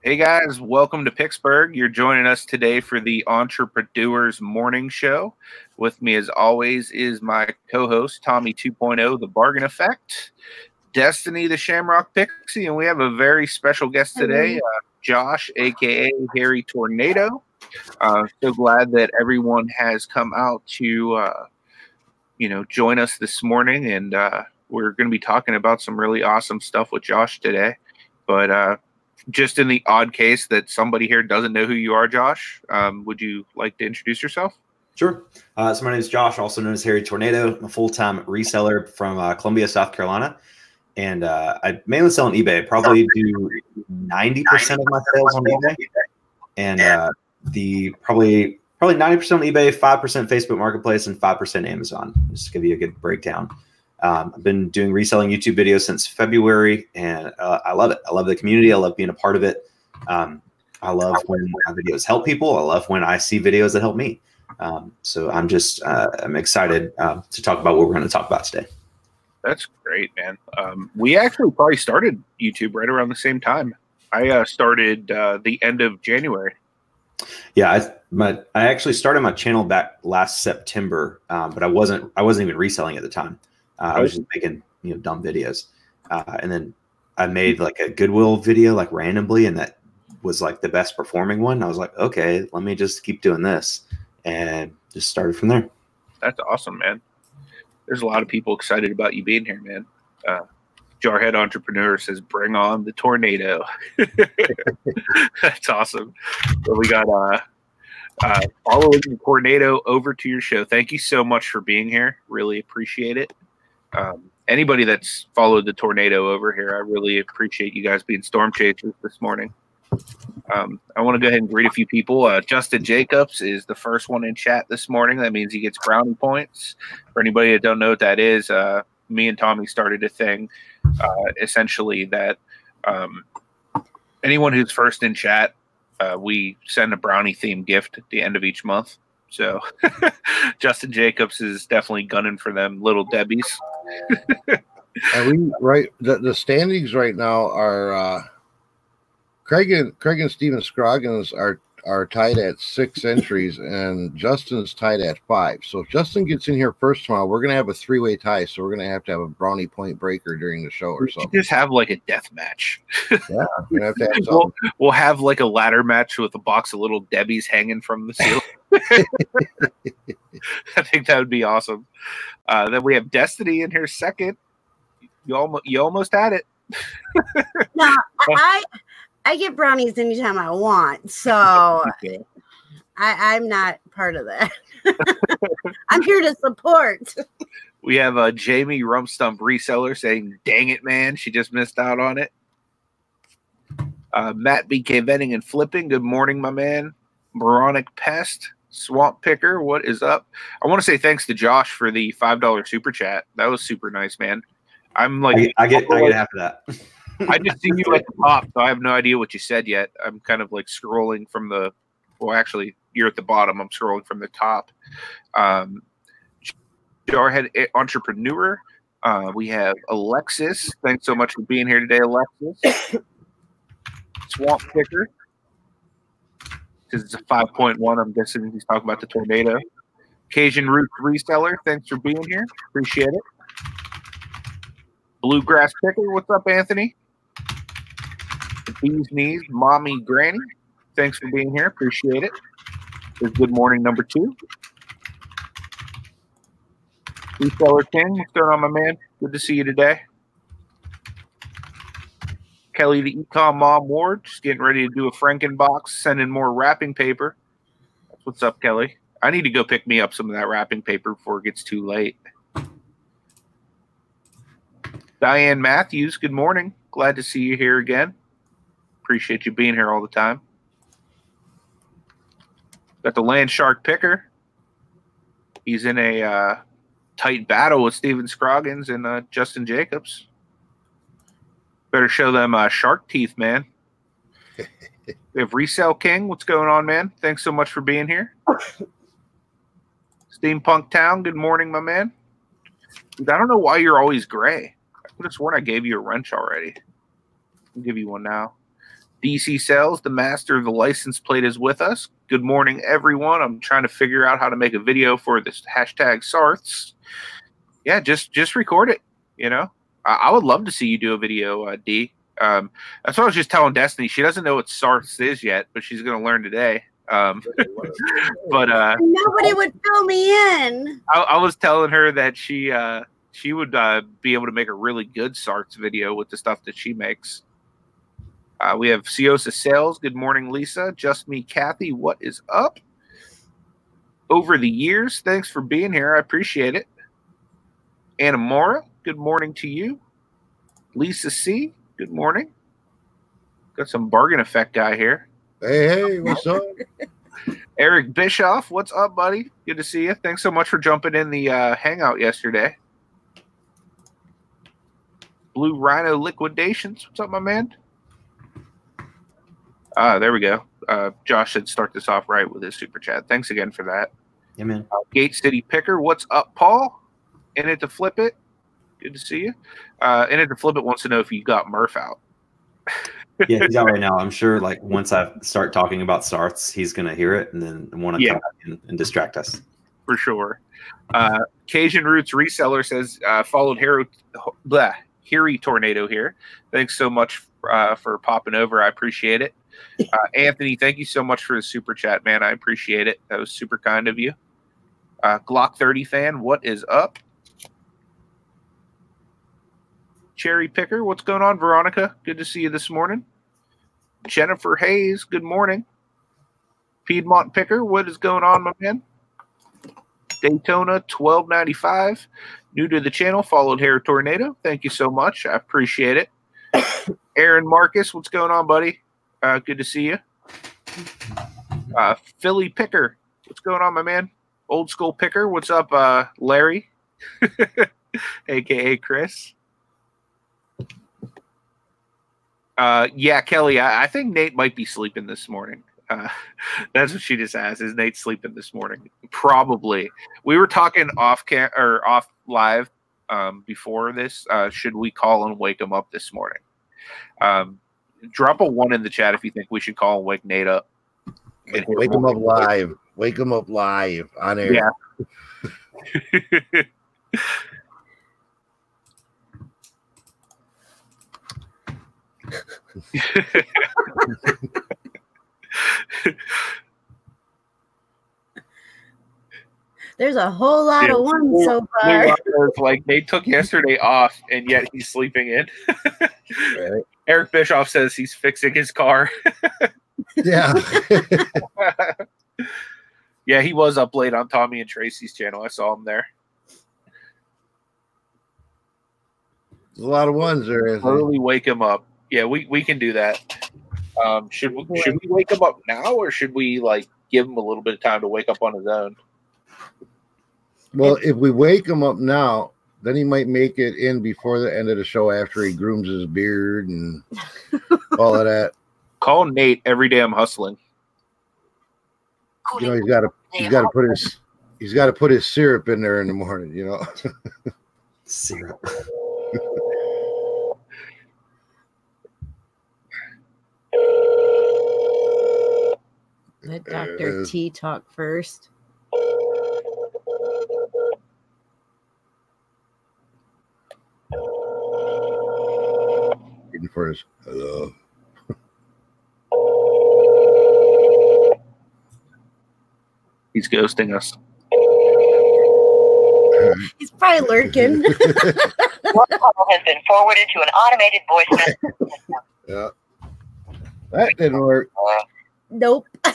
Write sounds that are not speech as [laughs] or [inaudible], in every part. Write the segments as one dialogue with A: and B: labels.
A: Hey guys, welcome to Picksburgh. You're joining us today for the Entrepre-Doers Morning Show. With me, as always, is my co host, Tommy 2.0, The Bargain Effect, Destinie, the Shamrock Pixie, and we have a very special guest today, uh, Josh, aka Hairy Tornado. Uh, so glad that everyone has come out to, uh, you know, join us this morning, and uh, we're going to be talking about some really awesome stuff with Josh today. But uh, just in the odd case that somebody here doesn't know who you are, Josh, um, would you like to introduce yourself?
B: Sure. Uh, so my name is Josh, also known as Hairy Tornado. I'm a full-time reseller from uh, Columbia, South Carolina, and uh, I mainly sell on eBay. Probably do 90% of my sales on eBay, and uh, the probably probably 90% on eBay, 5% Facebook Marketplace, and 5% Amazon. Just to give you a good breakdown. Um, I've been doing reselling YouTube videos since February, and uh, I love it. I love the community. I love being a part of it. Um, I love when my videos help people. I love when I see videos that help me. Um, so I'm just uh, I'm excited uh, to talk about what we're going to talk about today.
A: That's great, man. Um, we actually probably started YouTube right around the same time. I uh, started uh, the end of January.
B: Yeah, I my I actually started my channel back last September, um, but I wasn't I wasn't even reselling at the time. Uh, I was just making you know dumb videos, uh, and then I made like a Goodwill video like randomly, and that was like the best performing one. I was like, okay, let me just keep doing this, and just started from there.
A: That's awesome, man. There's a lot of people excited about you being here, man. Uh, Jarhead Entrepreneur says, "Bring on the tornado." [laughs] That's awesome. So we got uh, uh, following the tornado over to your show. Thank you so much for being here. Really appreciate it um, anybody that's followed the tornado over here, I really appreciate you guys being storm chasers this morning. Um, I want to go ahead and greet a few people. Uh, Justin Jacobs is the first one in chat this morning. That means he gets brownie points. For anybody that don't know what that is, uh, me and Tommy started a thing, uh, essentially that um, anyone who's first in chat, uh, we send a brownie themed gift at the end of each month. So [laughs] Justin Jacobs is definitely gunning for them little Debbie's. [laughs]
C: and we right the, the standings right now are uh Craig and Craig and Steven Scroggins are are tied at six entries, and Justin's tied at five. So if Justin gets in here first tomorrow, we're gonna have a three way tie. So we're gonna have to have a brownie point breaker during the show or something.
A: Just have like a death match.
C: yeah,
A: we have to [laughs] have we'll, we'll, have like a ladder match with a box of little Debbie's hanging from the ceiling. [laughs] I think that would be awesome. Uh, then we have Destinie in here second. You almost you almost had it.
D: no, [laughs] I I get brownies anytime I want, so [laughs] I, I'm not part of that. I'm here to support.
A: We have a uh, Jamie Rumstump reseller saying, "Dang it, man, she just missed out on it." Uh, Matt BK Vending and Flipping. Good morning, my man. Moronic Pest, Swamp Picker. What is up? I want to say thanks to Josh for the five dollar super chat. That was super nice, man. I'm like,
B: I, I get, I get [laughs] half of that.
A: I just see you at the top, so I have no idea what you said yet. I'm kind of like scrolling from the. Well, actually, you're at the bottom. I'm scrolling from the top. Um, Jarhead Entrepreneur. Uh, we have Alexis. Thanks so much for being here today, Alexis. [coughs] Swamp Picker. Because it's a 5.1. I'm guessing he's talking about the tornado. Cajun Roots Reseller. Thanks for being here. Appreciate it. Bluegrass Picker. What's up, Anthony? Bees Knees, Mommy Granny. Thanks for being here. Appreciate it. It's good morning number two. Reseller King, what's going on, my man? Good to see you today. Kelly, the Ecom Mom Ward, just getting ready to do a Frankenbox, sending more wrapping paper. What's up, Kelly. I need to go pick me up some of that wrapping paper before it gets too late. Diane Matthews, good morning. Glad to see you here again. Appreciate you being here all the time. Got the Land Shark Picker. He's in a uh, tight battle with Steven Scroggins and uh, Justin Jacobs. Better show them uh, shark teeth, man. we have Resale King. What's going on, man? Thanks so much for being here. [coughs] Steampunk Town. Good morning, my man. I don't know why you're always gray. I could have sworn I gave you a wrench already. I'll give you one now. DC Sales, the master of the license plate, is with us. Good morning, everyone. I'm trying to figure out how to make a video for this hashtag Sarths. Yeah, just just record it. You know, I, I would love to see you do a video, uh, D. Um, that's what I was just telling Destinie. She doesn't know what SARTHS is yet, but she's going to learn today. Um, [laughs] [laughs] but uh,
D: Nobody would fill me in.
A: I, I was telling her that she uh, she would uh, be able to make a really good SARTHS video with the stuff that she makes. Uh, we have Siosa Sales. Good morning, Lisa. Just me, Kathy. What is up? Over the years, thanks for being here. I appreciate it. Anna Mora, good morning to you. Lisa C, good morning. Got some bargain effect guy here.
C: Hey, hey, what's up? [laughs]
A: Eric Bischoff, what's up, buddy? Good to see you. Thanks so much for jumping in the uh, hangout yesterday. Blue Rhino Liquidations, what's up, my man? Ah, there we go. Uh, Josh should start this off right with his super chat. Thanks again for that.
B: Yeah, man.
A: Uh, Gate City Picker, what's up, Paul? In it to flip it. Good to see you. Uh, in it to flip it wants to know if you got Murph out.
B: Yeah, he's out right [laughs] now. I'm sure. Like once I start talking about Sarths, he's gonna hear it and then want to
A: Yeah.
B: come and, and distract us.
A: for sure. Uh, Cajun Roots Reseller says, uh, followed Hero, blah, Hairy Tornado here. Thanks so much uh, for popping over. I appreciate it. [laughs] Uh, Anthony, thank you so much for the super chat, man. I appreciate it. That was super kind of you. Uh, Glock 30 fan, what is up? Cherry Picker, what's going on, Veronica? Good to see you this morning. Jennifer Hayes, good morning. Piedmont Picker, what is going on, my man? Daytona 1295. New to the channel, followed Hair Tornado. Thank you so much. I appreciate it. [coughs] Aaron Marcus, what's going on, buddy? Uh, good to see you. Uh, Philly Picker, what's going on, my man? Old school Picker, what's up, uh, Larry? [laughs] AKA Chris. Uh, yeah, Kelly, I, I think Nate might be sleeping this morning. Uh, [laughs] that's what she just asked. Is Nate sleeping this morning? Probably. We were talking off cam or off live um, before this. Uh, should we call and wake him up this morning? Um, drop a one in the chat if you think we should call and wake Nate up. Hear
C: Wake him up live. Wake him up live on air.
A: Yeah. [laughs] [laughs]
D: There's a whole lot
A: Yeah.
D: of ones so far.
A: Rocker's like they took yesterday off and yet he's sleeping in.
C: Right? [laughs]
A: Eric Bischoff says he's fixing his car.
C: Yeah. [laughs]
A: yeah, he was up late on Tommy and Tracy's channel. I saw him there.
C: There's a lot of ones there. Anthony.
A: Early wake him up. Yeah, we, we can do that. Um, should we should we wake him up now or should we like give him a little bit of time to wake up on his own?
C: Well, if we wake him up now, then he might make it in before the end of the show after he grooms his beard and [laughs] all of that.
A: Call Nate every day I'm hustling.
C: You know, he's got to he's got to put his he's got to put his syrup in there in the morning. You know. [laughs]
B: Syrup.
D: Let Dr.
C: Uh,
D: T talk first.
C: Waiting for his hello. [laughs]
A: He's ghosting us. [laughs]
D: He's probably lurking. [laughs]
E: Your call has been forwarded to an automated voice message
C: Yeah. That didn't work.
D: Nope.
E: is [laughs]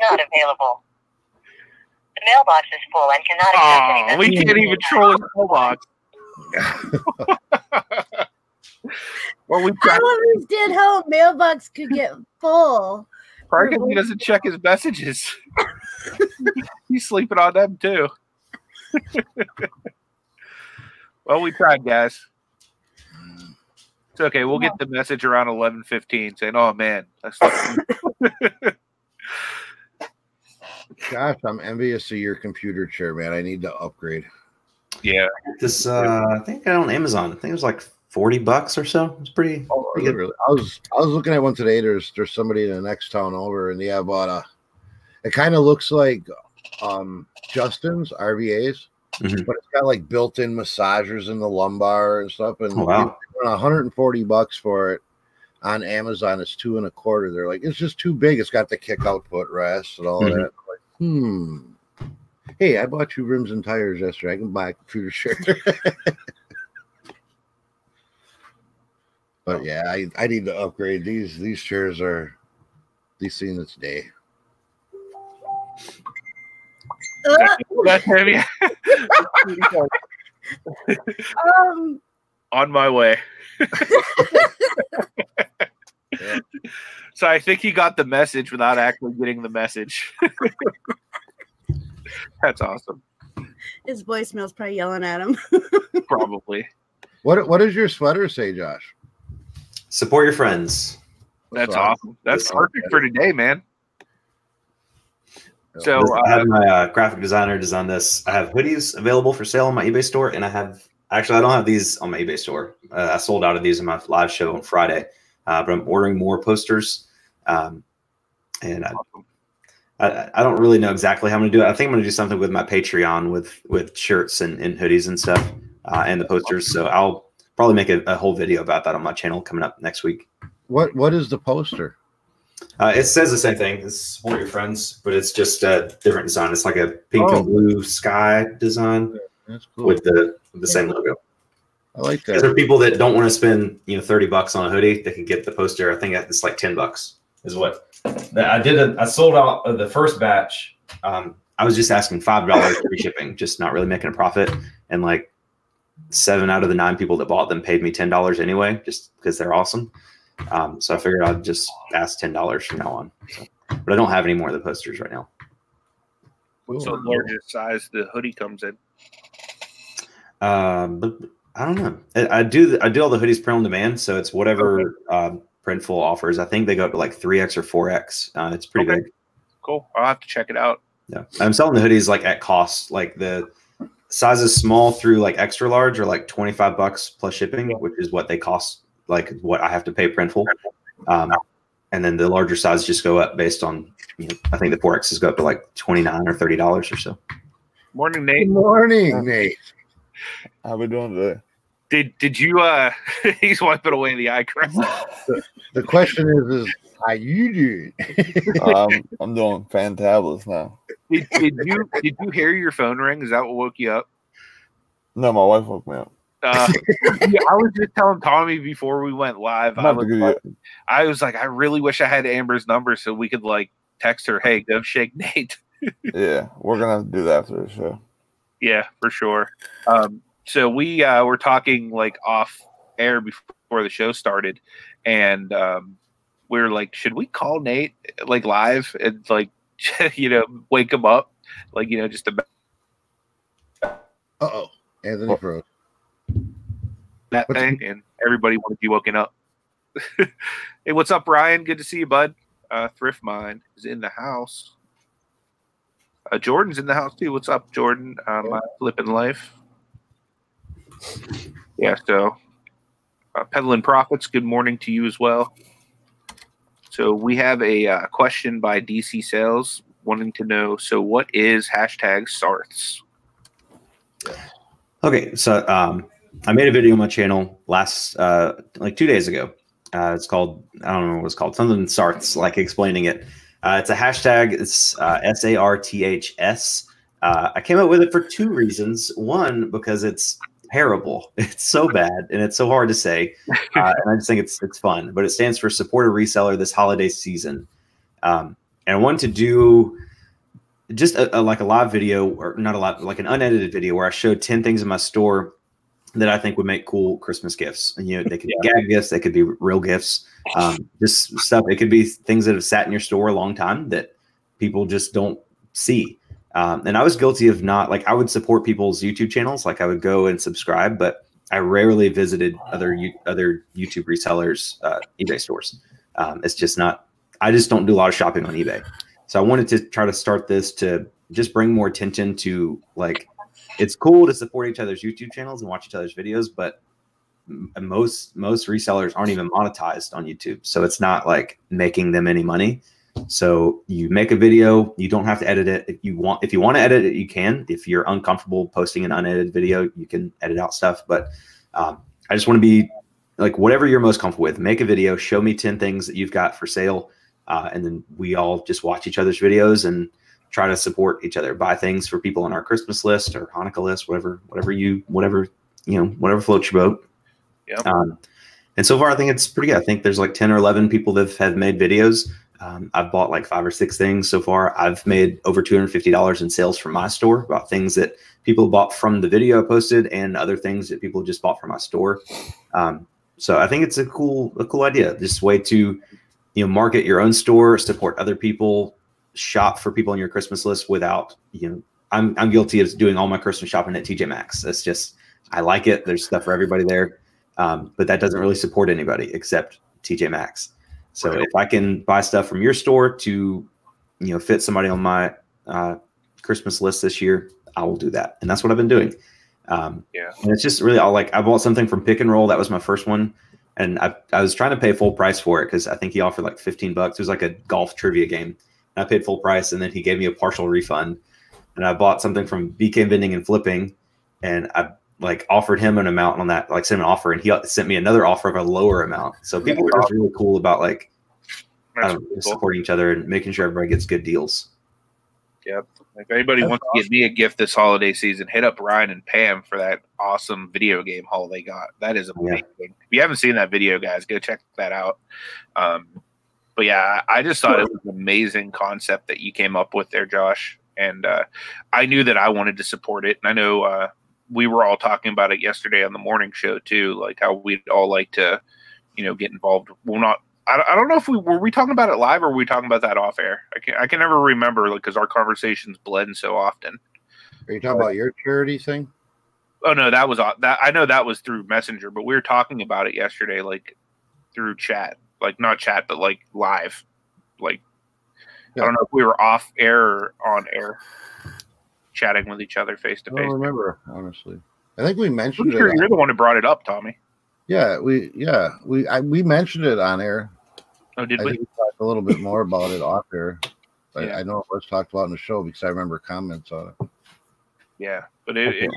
E: not available. The mailbox is full and cannot accept any
A: Oh, we can't even troll his mailbox. [laughs] well, we
D: I
A: tried.
D: don't understand how a mailbox could get full.
A: Probably he doesn't check his messages. [laughs] He's sleeping on them too. well, we tried, guys. It's okay. We'll get the message around eleven fifteen saying, "Oh man, that's
C: Gosh, I'm envious of your computer chair, man. I need to upgrade.
A: yeah."
B: This uh, I think I got on Amazon. I think it was like 40 bucks or so. It's pretty.
C: Oh,
B: pretty good.
C: literally. I was I was looking at one today. There's there's somebody in the next town over, and they have bought a. It kind of looks like um Justin's RVA's,
B: Mhm.
C: but it's got like built-in massagers in the lumbar and stuff. And
B: Oh, wow.
C: 140 bucks for it on Amazon. It's two and a quarter. They're like, it's just too big. It's got the kick output footrest and all
B: Mhm.
C: that. I'm like, hmm. Hey, I bought you rims and tires yesterday. I can buy a computer shirt. [laughs] but yeah, I, I need to upgrade these. These chairs are these seen its day.
A: That's him, yeah. [laughs] [laughs]
D: Um,
A: on my way. [laughs] so I think he got the message without actually getting the message. [laughs] That's awesome.
D: his voicemail's probably yelling at him. [laughs]
A: Probably.
C: What what does your sweater say, Josh?
B: Support your friends.
A: That's awesome. That's perfect for today, man. So
B: I
A: uh,
B: have my uh, graphic designer design this. I have hoodies available for sale on my eBay store, and I have actually I don't have these on my eBay store. Uh, I sold out of these in my live show on Friday, uh, but I'm ordering more posters. Um, and I, I, I don't really know exactly how I'm going to do it. I think I'm going to do something with my Patreon with with shirts and, and hoodies and stuff, uh, and the posters. So I'll probably make a, a whole video about that on my channel coming up next week.
C: What what is the poster?
B: Uh, it says the same thing. It's support your friends, but it's just a different design. It's like a pink
C: Oh.
B: and blue sky design
C: That's cool.
B: with the with the same logo.
C: I like
B: Because
C: that.
B: there are people that don't want to spend you know thirty bucks on a hoodie. They can get the poster. I think it's like ten bucks. Is what I did. A, I sold out of the first batch. Um, I was just asking five dollars free shipping, just not really making a profit. And like seven out of the nine people that bought them paid me ten dollars anyway, just because they're awesome. Um, so I figured I'd just ask ten dollars from now on. So, but I don't have any more of the posters right now.
A: what's the largest size the hoodie comes in?
B: Um, but I don't know. I, I do I do all the hoodies print on demand, so it's whatever um, Printful offers. I think they go up to like three x or four x. Uh, it's pretty
A: Okay.
B: big.
A: Cool. I'll have to check it out.
B: Yeah, I'm selling the hoodies like at cost. Like the sizes small through like extra large are like 25 bucks plus shipping, which is what they cost. Like what I have to pay Printful. Um, and then the larger size just go up based on. You know, I think the four X's go up to like 29 or 30 dollars or so.
A: Morning,
C: Good
A: Nate.
C: morning, Nate.
F: How we doing today?
A: Did did you uh [laughs] he's wiping away the eye crust. [laughs]
C: The question is, is how you doing? [laughs]
F: um, I'm doing fan fantabulous now.
A: Did, did you did you hear your phone ring? Is that what woke you up?
F: No, my wife woke me up.
A: Uh, yeah, I was just telling Tommy before we went live. I was, like, I was like, I really wish I had Amber's number so we could like text her, "Hey, go shake Nate."
F: yeah, we're gonna have to do that after the show.
A: Yeah, for sure. Um, so we uh, were talking like off air before the show started, and um, we were like, should we call Nate like live and like [laughs] you know wake him up, like you know just about
C: Uh oh, Anthony
F: Well-
A: that
C: What's-
A: thing, and everybody wanted to be woken up. [laughs] hey, what's up, Ryan? Good to see you, bud. Uh, Thrift Mind is in the house. Uh, Jordan's in the house too. What's up, Jordan? Uh, my flipping life. Yeah, so uh, peddling profits. Good morning to you as well. So we have a uh, question by DC Sales wanting to know. So what is hashtag Sarths?
B: Okay, so um, I made a video on my channel last uh, like two days ago. Uh, it's called I don't know what it's called something Sarths like explaining it. Uh, it's a hashtag. It's uh, S A R T H S. Uh, I came up with it for two reasons. One because it's terrible. [laughs] It's so bad and it's so hard to say, [laughs] uh, and I just think it's it's fun. But it stands for support a reseller this holiday season. Um, and I wanted to do just a, a- like a live video or not a live like an unedited video where i showed 10 things in my store that i think would make cool christmas gifts. And you know they could be gag gifts they could be real gifts um, [laughs] just stuff. It could be things that have sat in your store a long time that people just don't see. Um, and i was guilty of not like i would support people's youtube channels like i would go and subscribe but i rarely visited other other youtube resellers uh, ebay stores. Um, it's just not i just don't do a lot of shopping on ebay. So I wanted to try to start this to just bring more attention to like it's cool to support each other's YouTube channels and watch each other's videos, but most most resellers aren't even monetized on YouTube, so it's not like making them any money. So you make a video, you don't have to edit it. If you want, if you want to edit it, you can. If you're uncomfortable posting an unedited video, you can edit out stuff. But um, I just want to be like whatever you're most comfortable with. Make a video, show me ten things that you've got for sale, uh, and then we all just watch each other's videos and try to support each other. Buy things for people on our Christmas list or Hanukkah list, whatever, whatever you, whatever you know, whatever floats your boat.
A: Yep.
B: Um, and so far, I think it's pretty good. I think there's like ten or eleven people that have made videos. Um, I've bought like five or six things so far. I've made over two hundred fifty dollars in sales from my store about things that people bought from the video I posted and other things that people just bought from my store. Um, so I think it's a cool, a cool idea. This way to, you know, market your own store, support other people, shop for people on your Christmas list without, you know, I'm I'm guilty of doing all my Christmas shopping at TJ Maxx. That's just I like it. There's stuff for everybody there, um, but that doesn't really support anybody except TJ Maxx. So
A: Right.
B: if I can buy stuff from your store to, you know, fit somebody on my uh, Christmas list this year, I will do that, and that's what I've been doing. Um,
A: Yeah.
B: and it's just really, all like I bought something from Pick and Roll. That was my first one, and I I was trying to pay full price for it because I think he offered like 15 bucks. It was like a golf trivia game. And I paid full price, and then he gave me a partial refund. And I bought something from BK Vending and Flipping, and I like offered him an amount on that, like sent an offer, and he sent me another offer of a lower amount. So people are just really cool about like I
A: That's
B: don't know,
A: cool.
B: supporting each other and making sure everybody gets good deals.
A: Yep. If anybody
C: That's
A: wants to get me a gift this holiday season, hit up Ryan and Pam for that awesome video game haul they got. That is
B: Yeah.
A: amazing. If you haven't seen that video, guys, go check that out. Um, but yeah, I just thought it was an amazing concept that you came up with there, Josh. And uh, I knew that I wanted to support it. And I know uh, we were all talking about it yesterday on the morning show too, like how we'd all like to, you know, get involved. Well, not. I, I don't know if we were we talking about it live or were we talking about that off air. I can I can never remember because our conversations blend so often.
C: Are you talking about your charity thing?
A: Oh no, that was that. I know that was through Messenger, but we were talking about it yesterday, like through chat, like not chat, but like live. Like I don't know if we were off air or on air, chatting with each other face to face.
C: I don't remember honestly. I think we mentioned
A: sure
C: it.
A: you're the one who brought it up, Tommy.
C: Yeah, we yeah we I, we mentioned it on air.
A: Oh, did
C: I
A: we?
C: we talked a little bit more about it off air.
A: Yeah.
C: I know it was talked about in the show because I remember comments on it.
A: Yeah, but it, it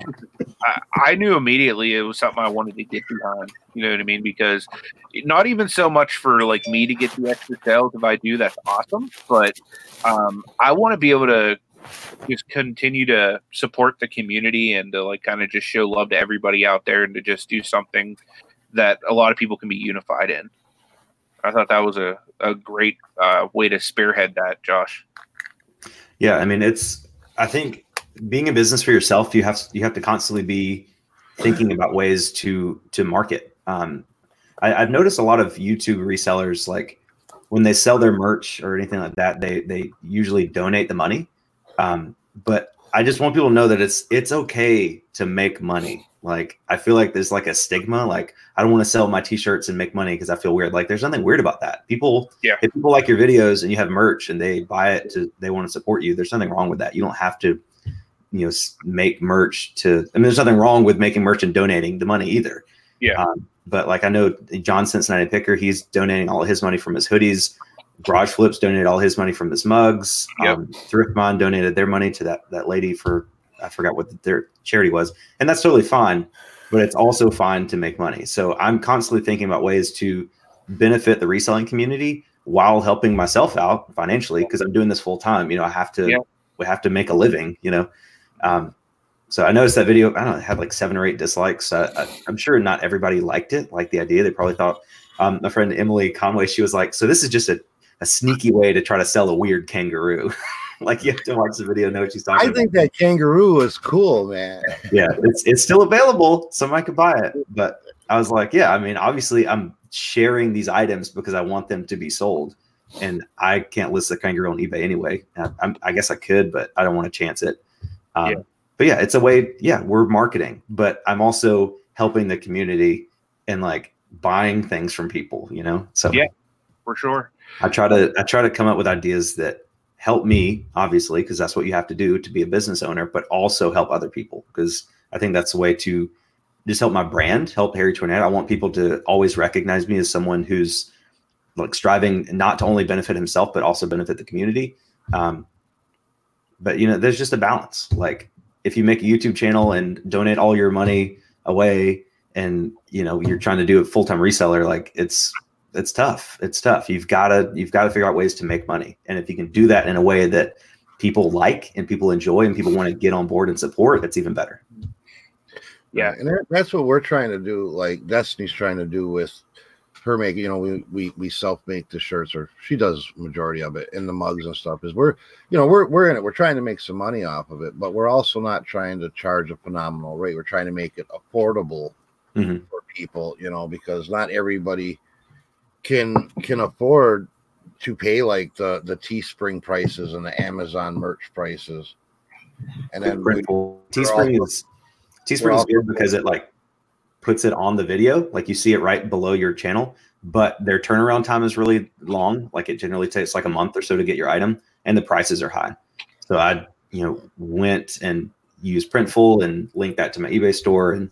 A: I, I knew immediately it was something I wanted to get behind. You know what I mean? Because not even so much for like me to get the extra sales. If I do, that's awesome. But um, I want to be able to just continue to support the community and to like kind of just show love to everybody out there and to just do something that a lot of people can be unified in. I thought that was a, a great uh, way to spearhead that, Josh.
B: Yeah, I mean, it's. I think being a business for yourself, you have you have to constantly be thinking about ways to to market. Um, I, I've noticed a lot of YouTube resellers like when they sell their merch or anything like that, they they usually donate the money. Um, but I just want people to know that it's it's okay to make money. Like I feel like there's like a stigma. Like I don't want to sell my t-shirts and make money because I feel weird. Like there's nothing weird about that. People,
A: Yeah.
B: if people like your videos and you have merch and they buy it to they want to support you, there's nothing wrong with that. You don't have to, you know, make merch to. I mean, there's nothing wrong with making merch and donating the money either.
A: Yeah.
B: Um, but like I know John Cincinnati Picker, he's donating all his money from his hoodies. Garage Flips donated all his money from his mugs.
A: Yep.
B: Um, Thriftmon donated their money to that that lady for I forgot what their charity was, and that's totally fine. But it's also fine to make money. So I'm constantly thinking about ways to benefit the reselling community while helping myself out financially because I'm doing this full time. You know, I have to
A: Yeah.
B: we have to make a living. You know, um, so I noticed that video. I don't know, it had like seven or eight dislikes. Uh, I, I'm sure not everybody liked it, like the idea. They probably thought. Um, my friend Emily Conway, she was like, "So this is just a, a sneaky way to try to sell a weird kangaroo." [laughs] like you have to watch the video, know what she's talking
C: I
B: about.
C: think that kangaroo is cool, man.
B: yeah, it's it's still available. Somebody could buy it, but I was like, yeah. I mean, obviously, I'm sharing these items because I want them to be sold, and I can't list the kangaroo on eBay anyway. I, I'm, I guess I could, but I don't want to chance it. Um,
A: Yeah.
B: But yeah, it's a way. Yeah, we're marketing, but I'm also helping the community and like buying things from people. You know, so
A: Yeah. For sure.
B: I try to I try to come up with ideas that help me, obviously, because that's what you have to do to be a business owner, but also help other people because I think that's the way to, just help my brand, help Hairy Tornado. I want people to always recognize me as someone who's like striving not to only benefit himself but also benefit the community. Um, but you know, there's just a balance. Like if you make a YouTube channel and donate all your money away, and you know you're trying to do a full time reseller, like it's it's tough. It's tough. You've got to you've got to figure out ways to make money, and if you can do that in a way that people like and people enjoy and people want to get on board and support, that's even better.
A: Yeah.
C: and that's what we're trying to do. Like Destinie's trying to do with her making. You know, we we we self make the shirts, or she does majority of it, and the mugs and stuff. Is we're you know we're we're in it. We're trying to make some money off of it, but we're also not trying to charge a phenomenal rate. We're trying to make it affordable
B: Mhm.
C: for people. You know, because not everybody can can afford to pay like the the Teespring prices and the Amazon merch prices. And then we,
B: Teespring is Teespring is good because it like puts it on the video, like you see it right below your channel. But their turnaround time is really long. Like it generally takes like a month or so to get your item, and the prices are high. So I, you know, went and used Printful and linked that to my eBay store, and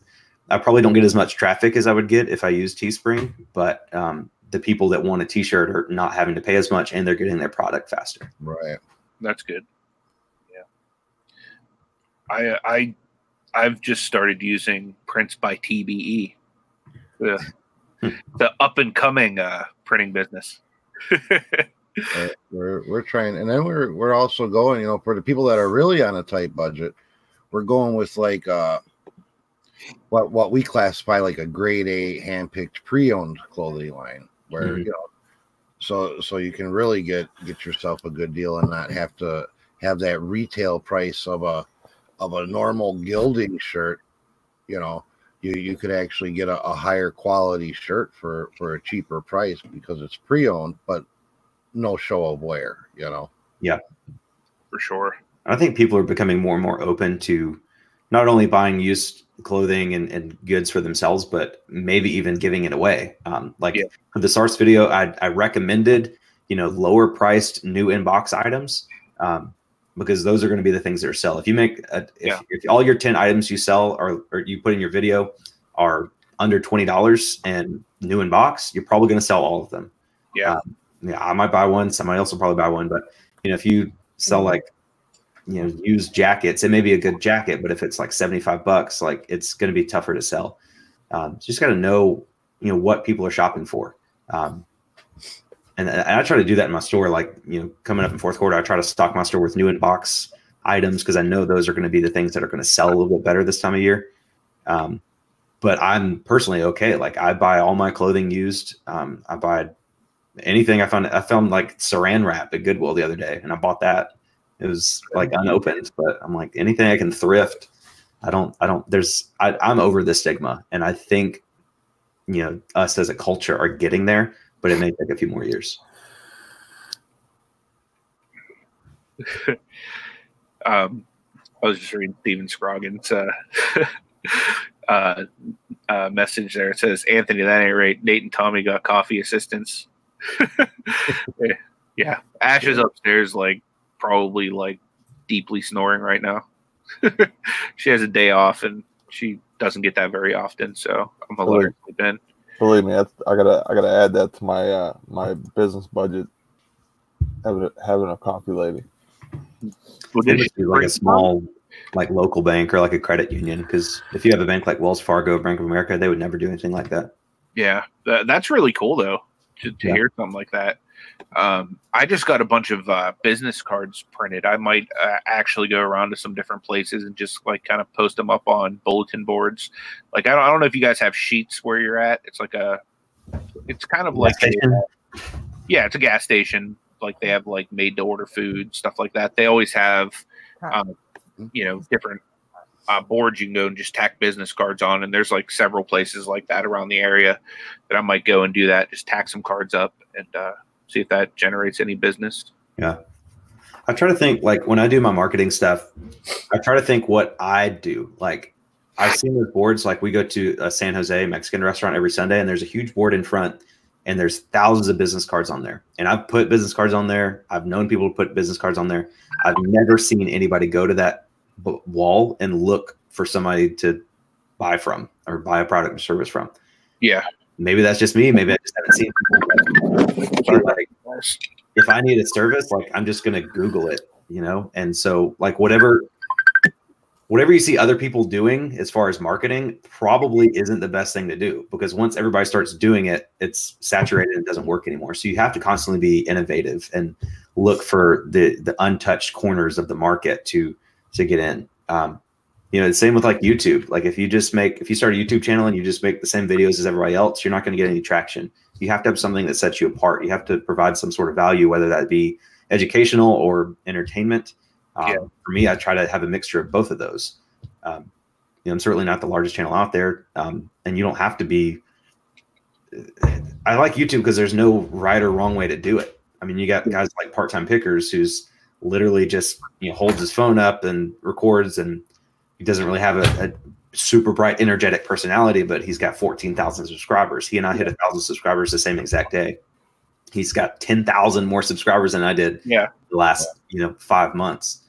B: I probably don't get as much traffic as I would get if I used Teespring. But um, the people that want a T-shirt are not having to pay as much, and they're getting their product faster.
C: right.
A: That's good. Yeah. I I I've just started using prints by TBE. The, [laughs] the up and coming uh, printing business. [laughs]
C: Uh, we're we're trying, and then we're we're also going. You know, for the people that are really on a tight budget, we're going with like uh, what what we classify like a grade A handpicked pre-owned clothing line, where
B: Mhm.
C: you know, so so you can really get get yourself a good deal and not have to have that retail price of a of a normal Gildan shirt. You know, you you could actually get a, a higher quality shirt for for a cheaper price because it's pre-owned, but no show of wear, you know.
A: Yeah, for sure.
B: I think people are becoming more and more open to not only buying used clothing and, and goods for themselves, but maybe even giving it away. Um, like
A: Yeah.
B: for the SARTHS video, I, I recommended, you know, lower priced new inbox items um, because those are going to be the things that are sell. If you make, a, if,
A: Yeah.
B: if all your 10 items you sell or, or you put in your video are under $20 and new in box, you're probably going to sell all of them.
A: Yeah.
B: Um, yeah, I might buy one. Somebody else will probably buy one. But you know, if you sell
A: Mm-hmm.
B: like you know used jackets, it may be a good jacket, but if it's like seventy five bucks, like it's going to be tougher to sell. Um, just got to know you know what people are shopping for. Um, and, and I try to do that in my store. Like you know, coming up in fourth quarter, I try to stock my store with new in box items because I know those are going to be the things that are going to sell a little bit better this time of year. Um, but I'm personally okay. Like I buy all my clothing used. Um, I buy anything I found. I found like Saran wrap at Goodwill the other day, and I bought that. It was like unopened, but I'm like anything I can thrift. I don't. I don't. There's. I, I'm over the stigma, and I think you know us as a culture are getting there, but it may take a few more years. [laughs]
A: Um, I was just reading Steven Scroggins' uh, [laughs] uh, uh, message there. It says, Anthony, that ain't right. Nate and Tommy got coffee assistance. [laughs] yeah. Ash is upstairs, like, probably, like, deeply snoring right now. she has a day off and she doesn't get that very often. So I'm going to let her sleep in.
F: Believe me, that's, I gotta I gotta add that to my uh, my business budget. Having a, having a coffee lady.
A: Well,
B: It
A: did
B: must be like a small, like local bank or like a credit union. Because if you have a bank like Wells Fargo, Bank of America, they would never do anything like that.
A: Yeah, that, that's really cool though to, to
B: Yeah.
A: hear something like that. Um, I just got a bunch of uh, business cards printed. I might uh, actually go around to some different places and just like kind of post them up on bulletin boards. Like I don't, I don't know if you guys have Sheetz where you're at. It's like a, it's kind of like
B: Gas station?
A: yeah, it's a gas station. Like they have like made to order food stuff like that. They always have, um, you know, different uh, boards you can go and just tack business cards on. And there's like several places like that around the area that I might go and do that. Just tack some cards up and uh, see if that generates any business.
B: Yeah. I try to think like when I do my marketing stuff, I try to think what I do. Like I've seen those boards, like we go to a San Jose Mexican restaurant every Sunday, and there's a huge board in front, and there's thousands of business cards on there. And I've put business cards on there. I've known people to put business cards on there. I've never seen anybody go to that b- wall and look for somebody to buy from or buy a product or service from.
A: Yeah.
B: Maybe that's just me. Maybe I just haven't seen people. But like, if I need a service, like I'm just gonna Google it, you know. And so, like, whatever, whatever you see other people doing as far as marketing, probably isn't the best thing to do because once everybody starts doing it, it's saturated and doesn't work anymore. So you have to constantly be innovative and look for the the untouched corners of the market to to get in. Um, you know, the same with like YouTube. Like if you just make if you start a YouTube channel and you just make the same videos as everybody else, you're not going to get any traction. You have to have something that sets you apart. You have to provide some sort of value, whether that be educational or entertainment. Um,
A: Yeah.
B: For me, I try to have a mixture of both of those. Um, you know, I'm certainly not the largest channel out there, um, and you don't have to be. I like YouTube because there's no right or wrong way to do it. I mean, you got guys like part time pickers who's literally just you know holds his phone up and records, and he doesn't really have a, a super bright, energetic personality, but he's got 14,000 subscribers. He and I hit a thousand subscribers the same exact day. He's got 10,000 more subscribers than I did
A: Yeah.
B: the last you know five months,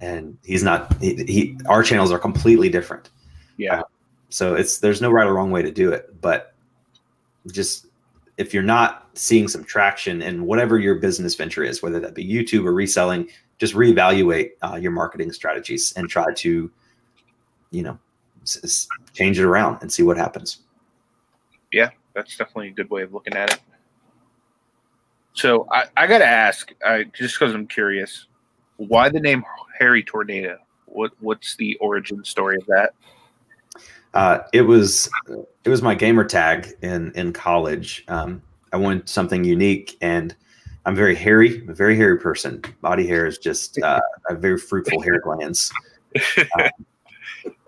B: and he's not. He, he our channels are completely different.
A: Yeah.
B: So it's there's no right or wrong way to do it, but just if you're not seeing some traction in whatever your business venture is, whether that be YouTube or reselling, just reevaluate uh, your marketing strategies and try to, you know, change it around and see what happens.
A: Yeah, that's definitely a good way of looking at it. So I, I got to ask, I, just because I'm curious, why the name Hairy Tornado? What What's the origin story of that?
B: Uh, it was it was my gamer tag in in college. Um, I wanted something unique, and I'm very hairy, I'm a very hairy person. Body hair is just uh, a very fruitful hair glands. [laughs] Um,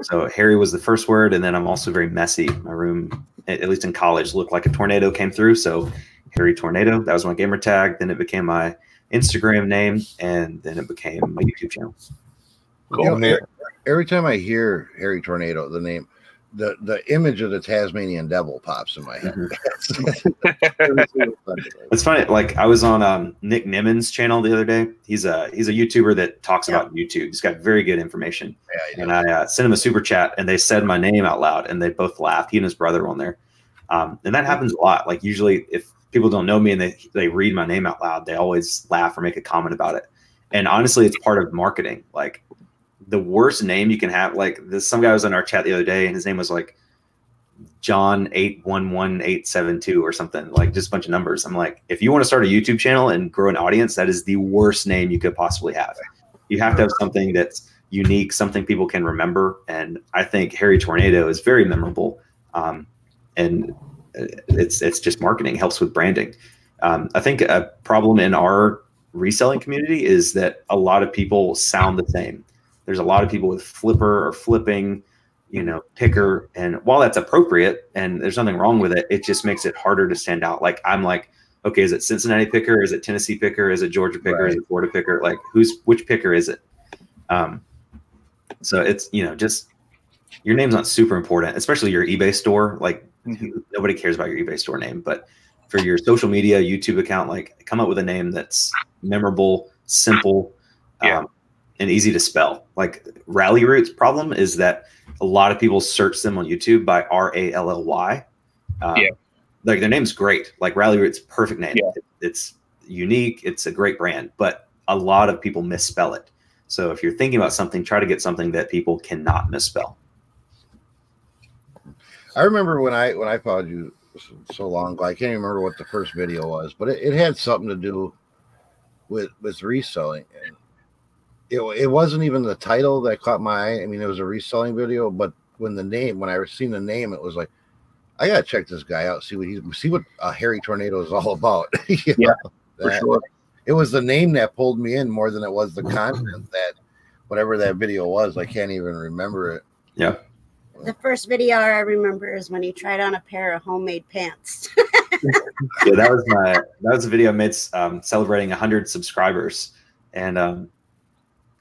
B: so hairy was the first word, and then I'm also very messy. My room, at at least in college, looked like a tornado came through. So hairy tornado. That was my gamer tag. Then it became my Instagram name, and then it became my YouTube channel.
C: You know, every time I hear Hairy Tornado, the name, the the image of the Tasmanian Devil pops in my head. [laughs]
B: It's funny. Like I was on um, Nick Nimmin's channel the other day. He's a he's a YouTuber that talks
D: Yeah.
B: about YouTube. He's got very good information.
C: Yeah,
B: And I uh, sent him a super chat, and they said my name out loud, and they both laughed. He and his brother were on there, um, and that happens a lot. Like usually, if people don't know me and they they read my name out loud, they always laugh or make a comment about it. And honestly, it's part of marketing. Like the worst name you can have. Like this, some guy was in our chat the other day, and his name was like John eight one one eight seven two or something. Like just a bunch of numbers. I'm like, if you want to start a YouTube channel and grow an audience, that is the worst name you could possibly have. You have to have something that's unique, something people can remember. And I think Hairy Tornado is very memorable. Um, and uh, it's it's just marketing helps with branding. Um, I think a problem in our reselling community is that a lot of people sound the same. There's a lot of people with flipper or flipping, you know, picker, and while that's appropriate and there's nothing wrong with it, it just makes it harder to stand out. Like I'm like, okay, is it Cincinnati picker? Is it Tennessee picker? Is it Georgia picker? Is it Florida picker? Like who's which picker is it? Um, so it's you know just your name's not super important, especially your eBay store. Like nobody cares about your eBay store name, but for your social media, YouTube account, like come up with a name that's memorable, simple,
A: Yeah.
B: um, and easy to spell. Like Rally Roots problem is that a lot of people search them on YouTube by R A L L Y. Um,
A: Yeah.
B: Like their name's great. Like Rally Roots, perfect name.
A: Yeah.
B: It- it's unique. It's a great brand, but a lot of people misspell it. So if you're thinking about something, try to get something that people cannot misspell.
C: I remember when I when I followed you so- so long ago. I can't even remember what the first video was, but it, it had something to do with with reselling. And it it wasn't even the title that caught my eye. I mean, it was a reselling video, but when the name when I seen the name, it was like, I gotta check this guy out, see what he's see what a Hairy Tornado is all about. [laughs]
A: Yeah,
C: know,
A: for sure.
C: It was the name that pulled me in more than it was the [laughs] content that whatever that video was. I can't even remember it.
B: Yeah.
D: The first video I remember is when he tried on a pair of homemade pants. [laughs]
B: yeah, that was my that was a video I made um, celebrating 100 subscribers, and um,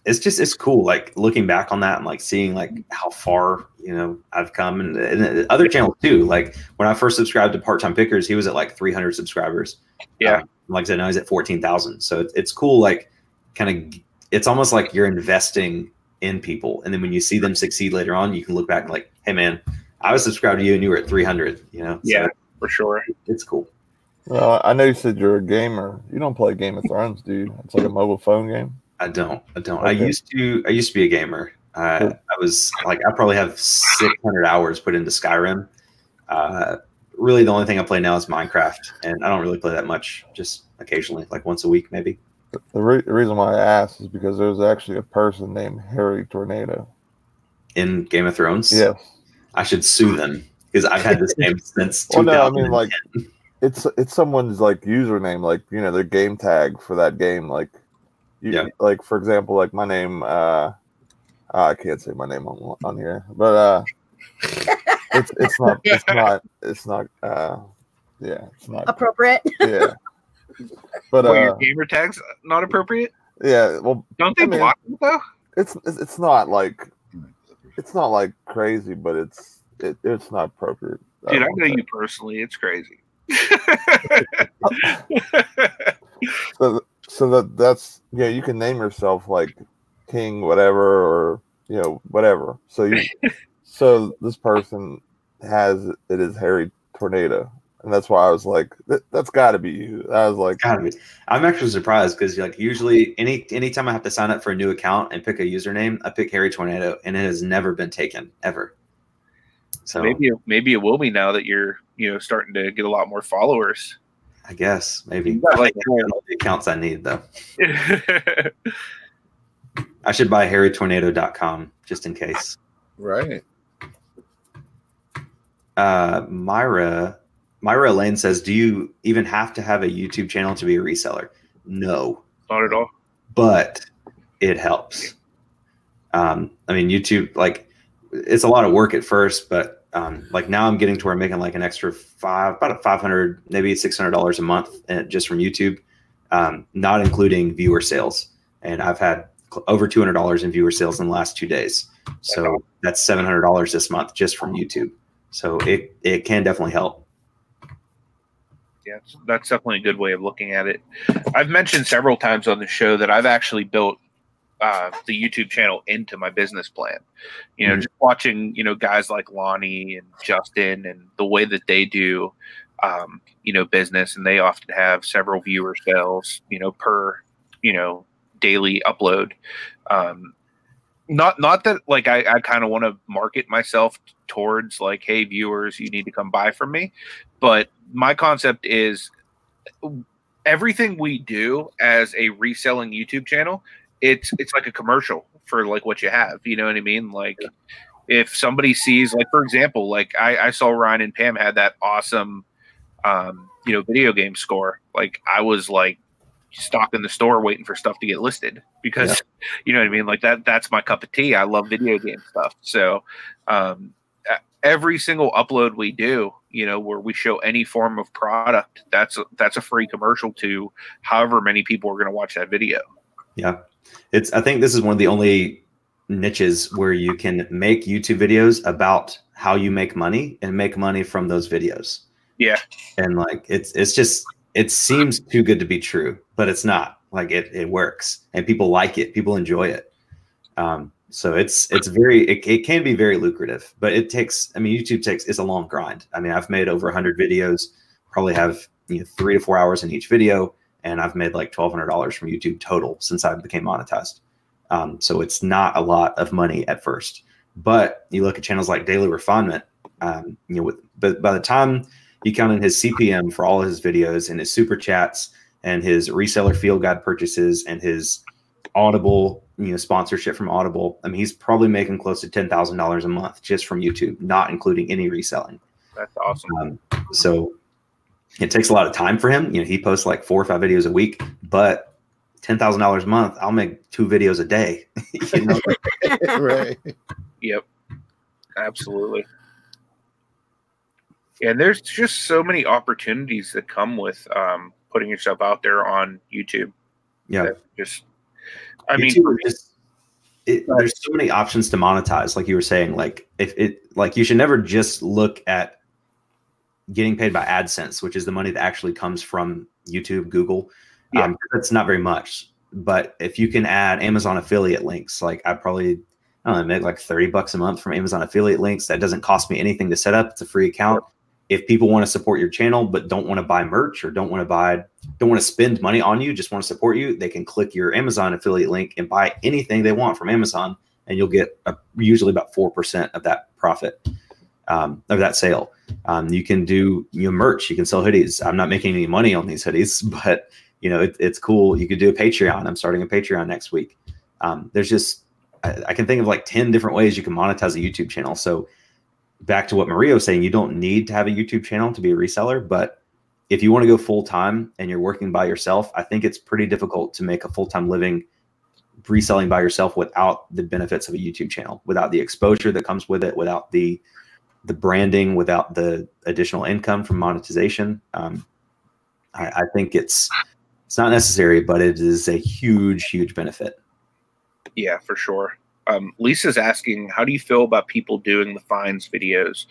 B: it's just it's cool. Like looking back on that and like seeing like how far you know I've come, and, and other channels too. Like when I first subscribed to Part Time Pickers, he was at like 300 subscribers.
A: Yeah.
B: Um, like I said, now he's at 14,000. So it's, it's cool. Like kind of, it's almost like you're investing in people, and then when you see them succeed later on, you can look back and like, hey man, I was subscribed to you and you were at 300. You know, So
A: Yeah, for sure.
B: it's cool.
F: Well, I know you said you're a gamer. You don't play Game of Thrones, do you? It's like a mobile phone game.
B: I don't. I don't. I used to. I used to be a gamer. Uh, I was like, I probably have 600 hours put into Skyrim. Uh, really, the only thing I play now is Minecraft, and I don't really play that much. Just occasionally, like once a week, maybe.
F: The, re- the reason why I asked is because there's actually a person named Hairy Tornado.
B: In Game of Thrones,
F: Yeah.
B: I should sue them because I've had this name [laughs] since.
F: Well, no, I mean like it's it's someone's like username, like you know their game tag for that game. Like, you,
B: Yeah.
F: like for example, like my name. uh I can't say my name on on here, but uh [laughs] it's it's not it's not it's not uh yeah it's not
D: Appropriate. [laughs]
F: yeah. But
A: Well,
F: uh
A: your gamer tags not appropriate?
F: yeah, well
A: Don't they
F: I mean-
A: block them though?
F: it's it's it's not like it's not like crazy, but it's it, it's not appropriate. I
A: Dude, I
F: won't
A: know
F: say.
A: you personally. It's crazy. [laughs]
F: so so that that's yeah you can name yourself like king whatever or you know whatever so you [laughs] so this person has it is hairy tornado and that's why i was like that, that's got to be you i was like
B: be. I'm actually surprised because like usually any anytime I have to sign up for a new account and pick a username, I pick Hairy Tornado, and it has never been taken ever. So
A: maybe maybe it will be now that you're you know starting to get a lot more followers.
B: I guess maybe
A: got, like,
B: I think I got all the accounts I need though. [laughs] I should buy hairytornado.com just in case.
C: Right.
B: Uh, Myra Myra Lane says, "Do you even have to have a YouTube channel to be a reseller?" No,
A: not at all.
B: but it helps. Um, I mean, YouTube like it's a lot of work at first, but um, like now I'm getting to where I'm making like an extra five, about a five hundred, maybe six hundred dollars a month uh, just from YouTube, um, not including viewer sales. And I've had over two hundred dollars in viewer sales in the last two days. So that's seven hundred dollars this month just from YouTube. So it it can definitely help.
A: Yeah, that's definitely a good way of looking at it. I've mentioned several times on the show that I've actually built uh, the YouTube channel into my business plan. You know,
B: Mhm.
A: just watching you know guys like Lonnie and Justin and the way that they do, um, you know, business, and they often have several viewer sales, you know, per you know daily upload. Um, not not that like I, I kind of want to market myself towards like, hey, viewers, you need to come buy from me, but my concept is everything we do as a reselling YouTube channel, it's it's like a commercial for like what you have. You know what I mean? Like if somebody sees like for example, like I, I saw Ryan and Pam had that awesome um, you know, video game score. Like I was like stocking the store waiting for stuff to get listed because [laughs] you know what I mean? Like that that's my cup of tea. I love video game stuff. So um every single upload we do, you know, where we show any form of product, that's a, that's a free commercial to however many people are going to watch that video.
B: Yeah. It's I think this is one of the only niches where you can make YouTube videos about how you make money and make money from those videos.
A: Yeah.
B: And like it's it's just it seems too good to be true, but it's not. Like it it works and people like it. People enjoy it. Um so it's it's very it, it can be very lucrative, but it takes I mean YouTube takes it's a long grind. I mean I've made over 100 videos, probably have you know 3 to 4 hours in each video and I've made like twelve hundred dollars from YouTube total since I became monetized. Um, so it's not a lot of money at first, but you look at channels like Daily Refinement. Um, you know, with, but by the time you count in his CPM for all of his videos and his super chats and his reseller field guide purchases and his Audible, you know, sponsorship from Audible, I mean, he's probably making close to ten thousand dollars a month just from YouTube, not including any reselling.
A: That's awesome.
B: Um, so it takes a lot of time for him. You know, he posts like four or five videos a week, but ten thousand dollars a month, I'll make two videos a day. [laughs] you know? [laughs]
C: right.
A: Yep. Absolutely. And there's just so many opportunities that come with um, putting yourself out there on YouTube.
B: Yeah.
A: Just, I mean,
B: YouTube is- it, there's so many options to monetize. Like you were saying, like if it like you should never just look at getting paid by AdSense, which is the money that actually comes from YouTube, Google.
A: Yeah.
B: Um, that's not very much. But if you can add Amazon affiliate links, like I probably I don't know, make like 30 bucks a month from Amazon affiliate links. That doesn't cost me anything to set up. It's a free account. If people want to support your channel but don't want to buy merch or don't want to buy, don't want to spend money on you, just want to support you, they can click your Amazon affiliate link and buy anything they want from Amazon, and you'll get a, usually about four percent of that profit um, of that sale. Um, you can do you know, merch. You can sell hoodies. I'm not making any money on these hoodies, [laughs] but you know it, it's cool. You could do a Patreon. I'm starting a Patreon next week. Um, there's just I, I, can think of like ten different ways you can monetize a YouTube channel. So back to what Maria was saying, you don't need to have a YouTube channel to be a reseller, but if you want to go full time and you're working by yourself, I think it's pretty difficult to make a full time living reselling by yourself without the benefits of a YouTube channel, without the exposure that comes with it, without the the branding without the additional income from monetization. Um, I, I think it's it's not necessary, but it is a huge, huge benefit.
A: Yeah, for sure. Um, Lisa's asking, how do you feel about people doing the fines videos?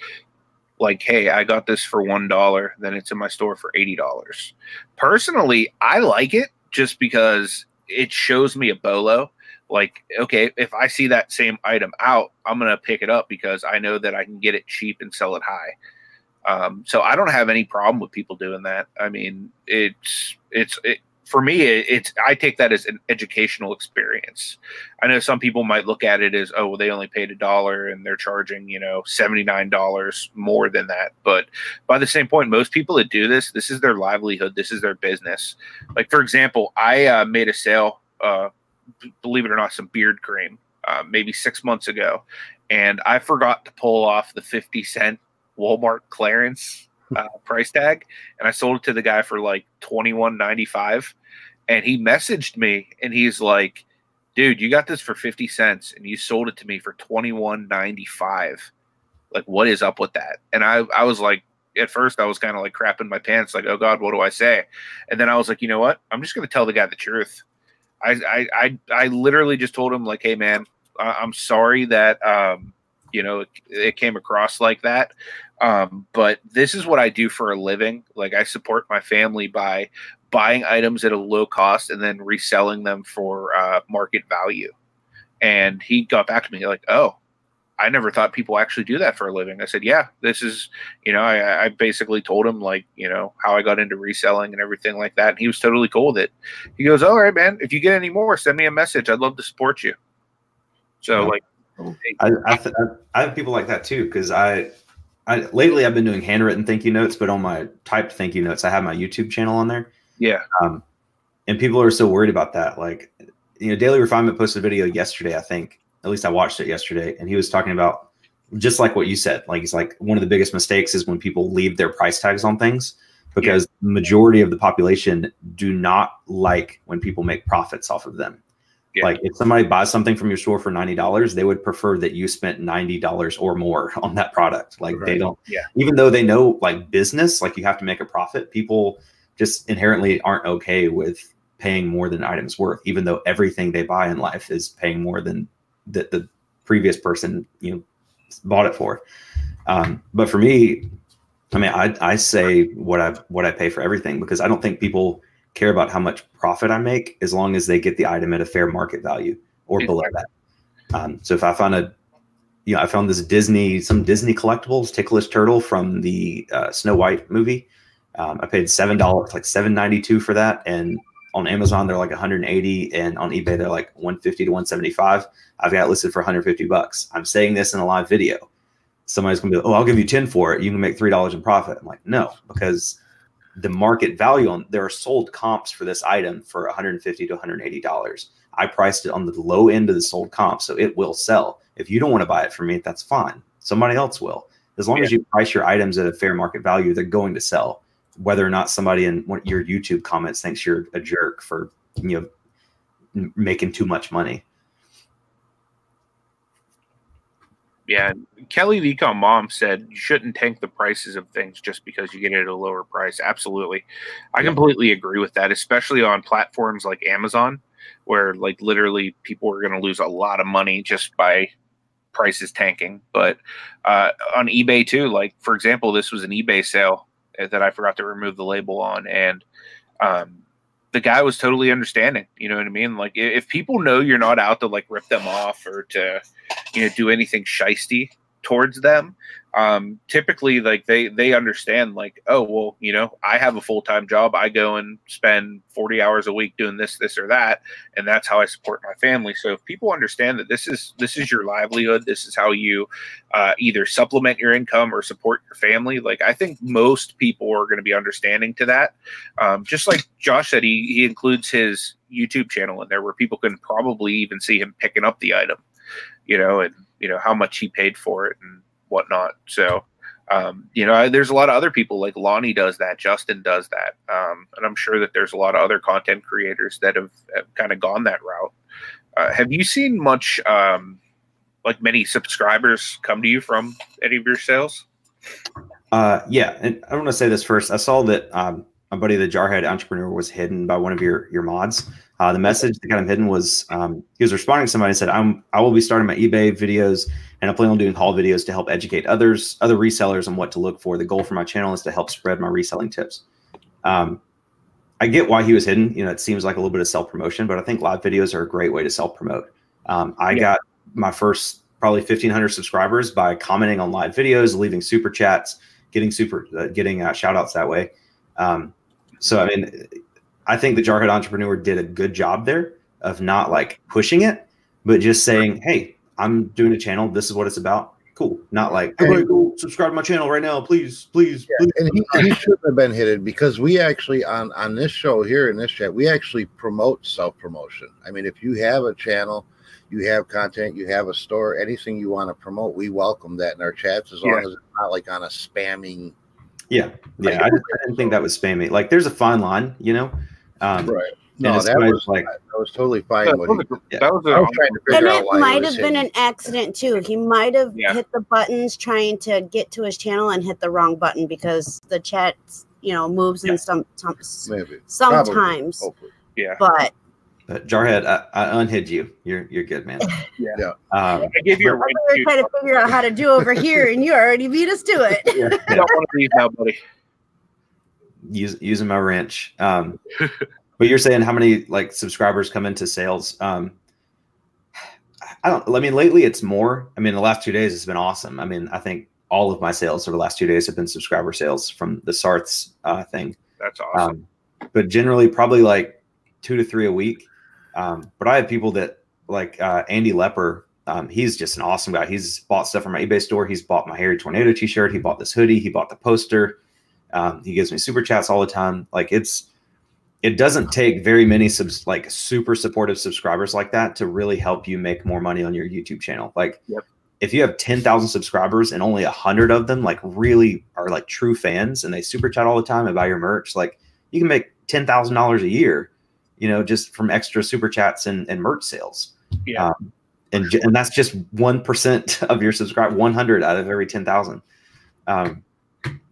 A: Like, hey, I got this for one dollar, then it's in my store for eighty dollars. Personally, I like it just because it shows me a bolo like okay if i see that same item out i'm going to pick it up because i know that i can get it cheap and sell it high. Um, so i don't have any problem with people doing that. I mean it's it's it, for me it, it's i take that as an educational experience. I know some people might look at it as oh well they only paid a dollar and they're charging you know $79 more than that. But by the same point most people that do this this is their livelihood. This is their business. Like for example i uh, made a sale uh, believe it or not, some beard cream uh, maybe six months ago, and I forgot to pull off the fifty cent Walmart clearance [laughs] uh, price tag, and I sold it to the guy for like twenty one ninety five, and he messaged me and he's like, "Dude, you got this for fifty cents, and you sold it to me for twenty one ninety five. Like, what is up with that?" And I I was like, at first I was kind of like crapping my pants, like, oh God, what do I say? And then I was like, you know what? I'm just gonna tell the guy the truth. I, I, I, literally just told him like, hey man, I'm sorry that um, you know it, it, came across like that. Um, but this is what I do for a living. Like I support my family by buying items at a low cost and then reselling them for uh, market value. And he got back to me like, oh, I never thought people actually do that for a living. I said, yeah, this is, you know, I, I, basically told him like, you know, how I got into reselling and everything like that. And he was totally cool with it. He goes, all right, man, if you get any more, send me a message. I'd love to support you. So like,
B: I, I, th- I have people like that too. Cause I, I, lately I've been doing handwritten thank you notes, but on my typed thank you notes, I have my YouTube channel on there.
A: Yeah.
B: Um, and people are so worried about that. Like, you know, Daily Refinement posted a video yesterday, I think, at least I watched it yesterday, and he was talking about just like what you said. Like he's like one of the biggest mistakes is when people leave their price tags on things because yeah. majority of the population do not like when people make profits off of them. Yeah. Like if somebody buys something from your store for ninety dollars, they would prefer that you spent ninety dollars or more [laughs] on that product. Like right. they don't,
A: yeah.
B: Even though they know like business, like you have to make a profit, people just inherently aren't okay with paying more than items worth, even though everything they buy in life is paying more than that the previous person you know bought it for. Um, but for me, I mean, I, I say what I what I pay for everything because I don't think people care about how much profit I make as long as they get the item at a fair market value or below that. Um, so if I found a, you know, I found this Disney some Disney collectibles ticklish turtle from the uh, Snow White movie. Um, I paid seven dollars, like seven ninety two for that, and on Amazon they're like 180 and on eBay they're like 150 to 175. I've got listed for 150 bucks. I'm saying this in a live video. Somebody's gonna be like, oh, I'll give you 10 for it. You can make three dollars in profit. I'm like, no, because the market value on there are sold comps for this item for 150 to 180 dollars. I priced it on the low end of the sold comp, so it will sell. If you don't want to buy it from me, that's fine. Somebody else will. As long yeah. as you price your items at a fair market value, they're going to sell whether or not somebody in your YouTube comments thinks you're a jerk for you know making too much money.
A: Yeah, Kelly Lecom mom said you shouldn't tank the prices of things just because you get it at a lower price. Absolutely. I completely agree with that, especially on platforms like Amazon, where like literally people are going to lose a lot of money just by prices tanking. But uh, on eBay too, like for example, this was an eBay sale that I forgot to remove the label on, and um, the guy was totally understanding. You know what I mean? Like if people know you're not out to like rip them off or to, you know, do anything shisty towards them, um, typically like they they understand like oh well you know I have a full time job I go and spend forty hours a week doing this this or that and that's how I support my family. So if people understand that this is this is your livelihood, this is how you uh, either supplement your income or support your family. Like I think most people are going to be understanding to that. Um, just like Josh said, he he includes his YouTube channel in there where people can probably even see him picking up the item, you know, and you know how much he paid for it and whatnot. So, um, you know, there's a lot of other people like Lonnie does that, Justin does that, um, and I'm sure that there's a lot of other content creators that have, have kind of gone that route. Uh, have you seen much, um, like many subscribers come to you from any of your sales?
B: Uh, yeah, and I want to say this first. I saw that um, my buddy, the Jarhead entrepreneur, was hidden by one of your your mods. Uh, the message that got him hidden was um, he was responding to somebody and said, "I'm I will be starting my eBay videos and I plan on doing haul videos to help educate others, other resellers on what to look for. The goal for my channel is to help spread my reselling tips." Um, I get why he was hidden. You know, it seems like a little bit of self promotion, but I think live videos are a great way to self promote. Um, I yeah. got my first probably 1500 subscribers by commenting on live videos, leaving super chats, getting super, uh, getting uh, shout outs that way. Um, so, I mean, I think the Jarhead Entrepreneur did a good job there of not like pushing it, but just saying, "Hey, I'm doing a channel. This is what it's about." Cool. Not like, "Everybody go subscribe to my channel right now, please, please."
C: Yeah,
B: please.
C: And he, he shouldn't have been hidden because we actually on on this show here in this chat, we actually promote self promotion. I mean, if you have a channel, you have content, you have a store, anything you want to promote, we welcome that in our chats as long as it's not like on a spamming.
B: Yeah, yeah. I, I didn't think that was spammy. Like, there's a fine line, you know
C: um, right. No, that was like that was totally fine. That, was,
D: he, yeah. that was, a, was trying to figure and it might have been an accident too. He might have yeah. hit the buttons trying to get to his channel and hit the wrong button because the chat, you know, moves yeah. in some, some maybe sometimes.
A: Yeah,
D: but
B: but Jarhead, I, I, unhid you. You're you're good, man. [laughs]
A: yeah. yeah.
B: Um,
A: I gave you. A
D: we were trying to figure out how to do over here, and you already beat us to it.
A: yeah. [laughs] I don't want to leave now, buddy.
B: Use, using my wrench. Um, [laughs] but you're saying how many like subscribers come into sales? Um, I don't. I mean, lately it's more. I mean, the last two days it's been awesome. I mean, I think all of my sales over the last two days have been subscriber sales from the Sarths uh, thing.
A: That's awesome.
B: Um, but generally, probably like two to three a week. Um, but I have people that like uh, Andy Lepper. Um, he's just an awesome guy. He's bought stuff from my eBay store. He's bought my Hairy Tornado T-shirt. He bought this hoodie. He bought the poster. Um, he gives me super chats all the time. Like it's it doesn't take very many subs like super supportive subscribers like that to really help you make more money on your YouTube channel. Like
A: yep.
B: if you have 10,000 subscribers and only a hundred of them like really are like true fans and they super chat all the time and buy your merch, like you can make $10,000 a year, you know, just from extra super chats and, and merch sales.
A: Yeah. Um,
B: and, and that's just 1% [laughs] of your subscribe 100 out of every 10,000. Um,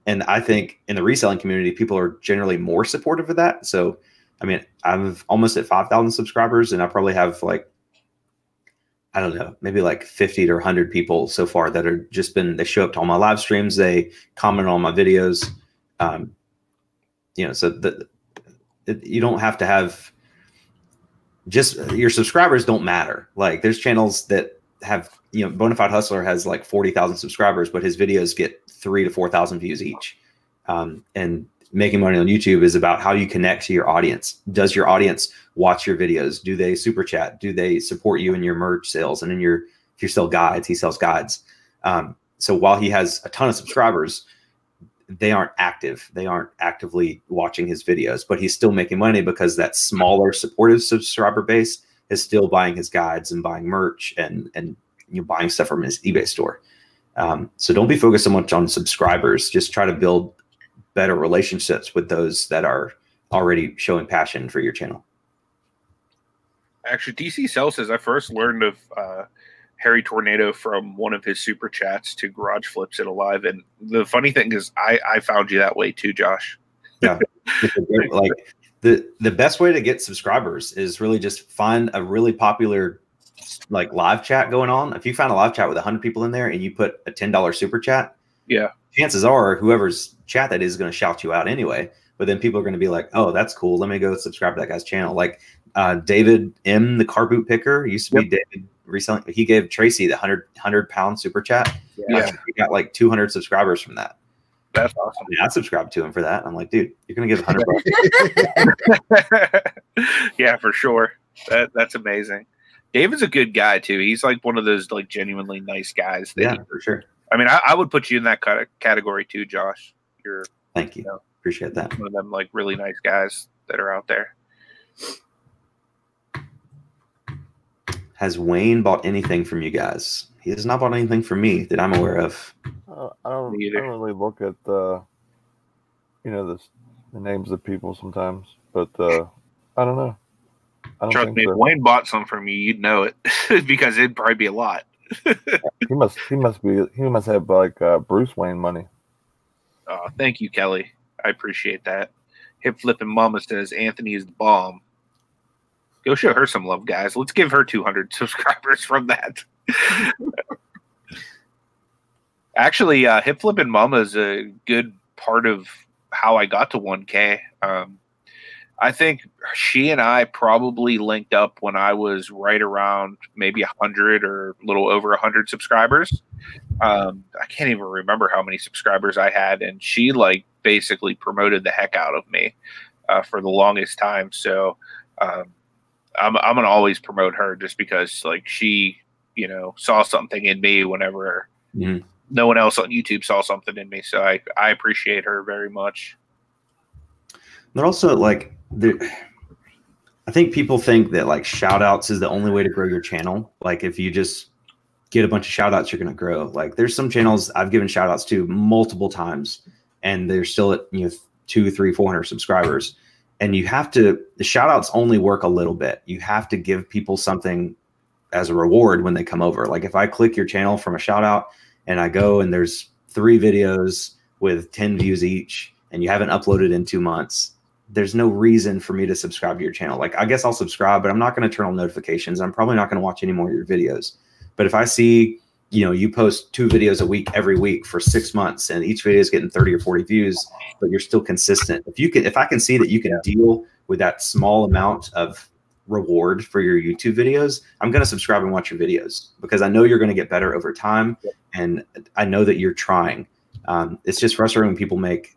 B: and I think in the reselling community, people are generally more supportive of that. So, I mean, I'm almost at 5,000 subscribers, and I probably have like, I don't know, maybe like 50 to 100 people so far that are just been, they show up to all my live streams, they comment on my videos. Um, you know, so that you don't have to have just your subscribers don't matter. Like, there's channels that have, you know, Bonafide Hustler has like 40,000 subscribers, but his videos get three to 4,000 views each. Um, and making money on YouTube is about how you connect to your audience. Does your audience watch your videos? Do they super chat? Do they support you in your merch sales and in your, if you sell guides, he sells guides. Um, so while he has a ton of subscribers, they aren't active. They aren't actively watching his videos, but he's still making money because that smaller supportive subscriber base is still buying his guides and buying merch and, and you know, buying stuff from his eBay store. Um, so don't be focused so much on subscribers. Just try to build better relationships with those that are already showing passion for your channel.
A: Actually, DC Cell says I first learned of uh, Hairy Tornado from one of his super chats to Garage Flips it alive, and the funny thing is, I I found you that way too, Josh. [laughs]
B: Yeah, like the the best way to get subscribers is really just find a really popular like live chat going on, if you find a live chat with 100 people in there and you put a $10 super chat,
A: yeah,
B: chances are whoever's chat that is going to shout you out anyway. but then people are going to be like, "Oh, that's cool. Let me go subscribe to that guy's channel." Like uh, David M, the car boot picker, used to yep. be David recently. He gave Tracy the 100, 100 pound super chat. Yeah, he got like two hundred subscribers from that.
A: That's awesome.
B: I, mean, I subscribed to him for that. I'm like, dude, you're gonna give hundred
A: bucks. [laughs] [laughs] yeah, for sure. That that's amazing. David's a good guy too. He's like one of those like genuinely nice guys.
B: yeah, he, for sure.
A: I mean, I, I, would put you in that category too, Josh. You're
B: thank you. you know, Appreciate that.
A: One of them like really nice guys that are out there.
B: Has Wayne bought anything from you guys? He has not bought anything from me that I'm aware of.
F: Uh, I don't. I don't really look at the, you know, the, the names of people sometimes, but uh, I don't know.
A: I don't Trust me, so. if Wayne bought some from you, you'd know it [laughs] because it'd probably be a lot. [laughs]
F: he must. He must be. He must have like uh, Bruce Wayne money.
A: Oh, thank you, Kelly. I appreciate that. Hip flipping mama says Anthony is the bomb. Go show her some love, guys. Let's give her 200 [laughs] subscribers from that. [laughs] Actually, uh, hip flipping mama is a good part of how I got to 1K. Um, I think she and I probably linked up when I was right around maybe 100 or a little over 100 subscribers. Um, I can't even remember how many subscribers I had, and she like basically promoted the heck out of me uh, for the longest time. So um, I'm I'm gonna always promote her just because like she you know saw something in me whenever mm-hmm. no one else on YouTube saw something in me. So I I appreciate her very much.
B: But also like the. I think people think that like shout outs is the only way to grow your channel. Like if you just get a bunch of shout outs, you're going to grow. Like there's some channels I've given shout outs to multiple times and they're still at, you know, two, three, 400 subscribers. And you have to, the shout outs only work a little bit. You have to give people something as a reward when they come over. Like if I click your channel from a shout out and I go and there's three videos with 10 views each and you haven't uploaded in two months, there's no reason for me to subscribe to your channel. Like I guess I'll subscribe, but I'm not going to turn on notifications. I'm probably not going to watch any more of your videos. But if I see, you know, you post two videos a week every week for six months and each video is getting 30 or 40 views, but you're still consistent. If you can, if I can see that you can deal with that small amount of reward for your YouTube videos, I'm going to subscribe and watch your videos because I know you're going to get better over time. And I know that you're trying. Um, it's just frustrating when people make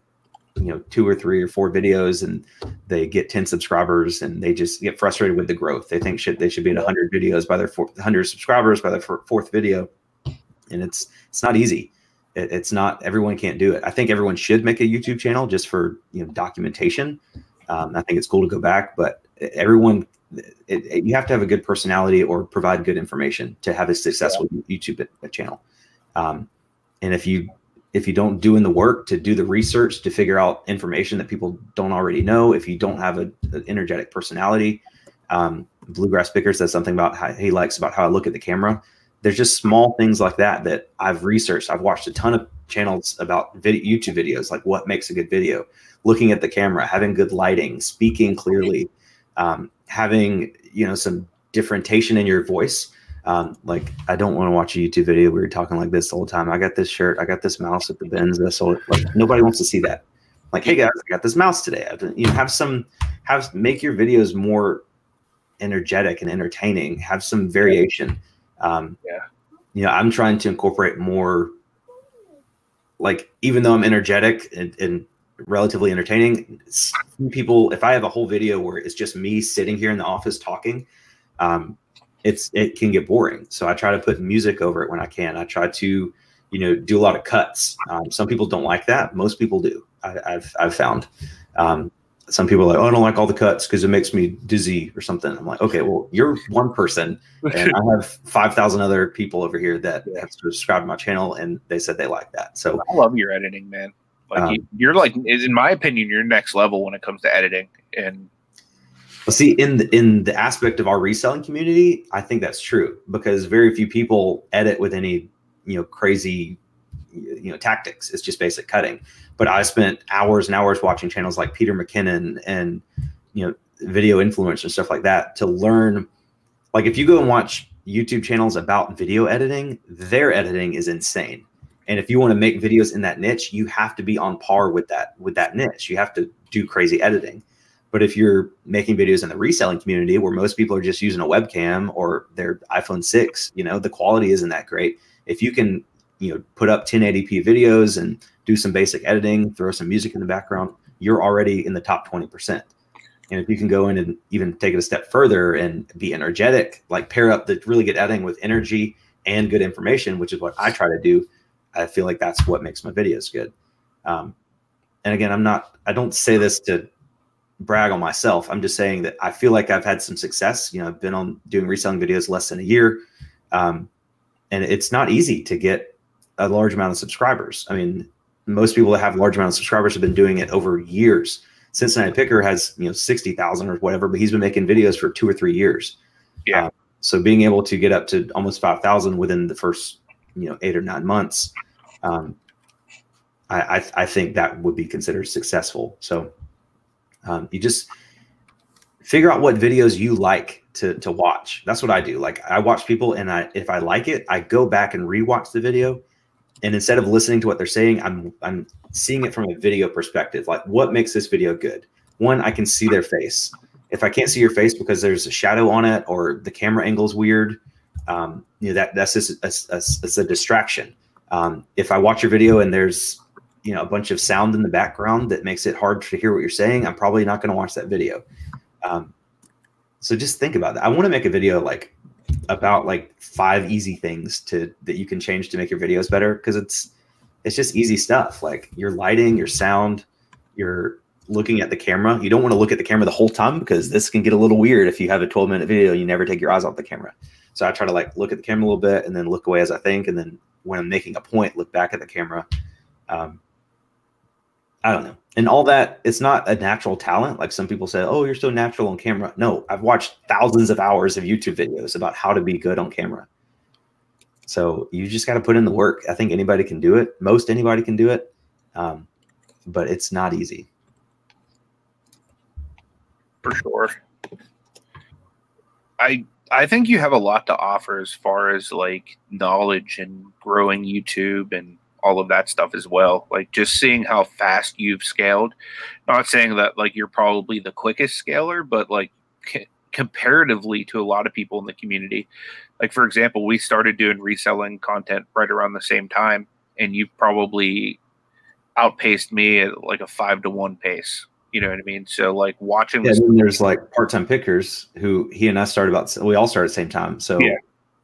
B: you know two or three or four videos and they get 10 subscribers and they just get frustrated with the growth they think should they should be at 100 videos by their 100 subscribers by their fourth video and it's it's not easy it, it's not everyone can't do it i think everyone should make a youtube channel just for you know documentation um, i think it's cool to go back but everyone it, it, you have to have a good personality or provide good information to have a successful yeah. youtube channel um, and if you if you don't do in the work to do the research to figure out information that people don't already know, if you don't have a, an energetic personality, um, Bluegrass Picker says something about how he likes about how I look at the camera. There's just small things like that that I've researched. I've watched a ton of channels about video, YouTube videos, like what makes a good video, looking at the camera, having good lighting, speaking clearly, um, having you know some differentiation in your voice um, like I don't want to watch a YouTube video where you're talking like this the whole time. I got this shirt, I got this mouse at the bins. This all like nobody wants to see that. Like, hey guys, I got this mouse today. You know, have some have make your videos more energetic and entertaining. Have some variation. Um, yeah. You know, I'm trying to incorporate more. Like, even though I'm energetic and, and relatively entertaining, people. If I have a whole video where it's just me sitting here in the office talking, um, it's it can get boring. So I try to put music over it when I can. I try to, you know, do a lot of cuts. Um, some people don't like that. Most people do. I, have I've found. Um, some people are like, oh, I don't like all the cuts because it makes me dizzy or something. I'm like, okay, well, you're one person, and I [laughs] have five thousand other people over here that have subscribed to my channel, and they said they like that. So
A: I love your editing, man. Like um, you, are like, in my opinion, you're next level when it comes to editing, and
B: well, see, in the, in the aspect of our reselling community, I think that's true because very few people edit with any you know crazy you know tactics. It's just basic cutting. But I spent hours and hours watching channels like Peter McKinnon and you know video influencers and stuff like that to learn. Like if you go and watch YouTube channels about video editing, their editing is insane. And if you want to make videos in that niche, you have to be on par with that with that niche. You have to do crazy editing. But if you're making videos in the reselling community where most people are just using a webcam or their iPhone 6, you know, the quality isn't that great. If you can, you know, put up 1080p videos and do some basic editing, throw some music in the background, you're already in the top 20%. And if you can go in and even take it a step further and be energetic, like pair up the really good editing with energy and good information, which is what I try to do, I feel like that's what makes my videos good. Um, and again, I'm not, I don't say this to brag on myself. I'm just saying that I feel like I've had some success. You know, I've been on doing reselling videos less than a year. Um, and it's not easy to get a large amount of subscribers. I mean, most people that have large amount of subscribers have been doing it over years. Cincinnati Picker has, you know, 60,000 or whatever, but he's been making videos for two or three years.
A: Yeah.
B: Um, so being able to get up to almost 5,000 within the first, you know, eight or nine months, um, I, I, I think that would be considered successful. So um, you just figure out what videos you like to to watch. That's what I do. Like I watch people, and I if I like it, I go back and rewatch the video. And instead of listening to what they're saying, I'm I'm seeing it from a video perspective. Like what makes this video good? One, I can see their face. If I can't see your face because there's a shadow on it or the camera angle is weird, um, you know that that's just a, a, a, a distraction. Um, if I watch your video and there's you know a bunch of sound in the background that makes it hard to hear what you're saying, I'm probably not going to watch that video. Um, so just think about that. I want to make a video like about like five easy things to that you can change to make your videos better because it's it's just easy stuff like your lighting, your sound, your looking at the camera. You don't want to look at the camera the whole time because this can get a little weird if you have a 12 minute video and you never take your eyes off the camera. So I try to like look at the camera a little bit and then look away as I think, and then when I'm making a point, look back at the camera. Um, I don't know. And all that, it's not a natural talent. Like some people say, oh, you're so natural on camera. No, I've watched thousands of hours of YouTube videos about how to be good on camera. So you just got to put in the work. I think anybody can do it. Most anybody can do it. Um, but it's not easy.
A: For sure. I I think you have a lot to offer as far as like knowledge and growing YouTube and all of that stuff as well. Like just seeing how fast you've scaled. Not saying that like you're probably the quickest scaler, but like c- comparatively to a lot of people in the community. Like for example, we started doing reselling content right around the same time, and you've probably outpaced me at like a five to one pace. You know what I mean? So like watching.
B: Yeah, there's like part-time pickers who he and I started about. We all started at the same time. So yeah.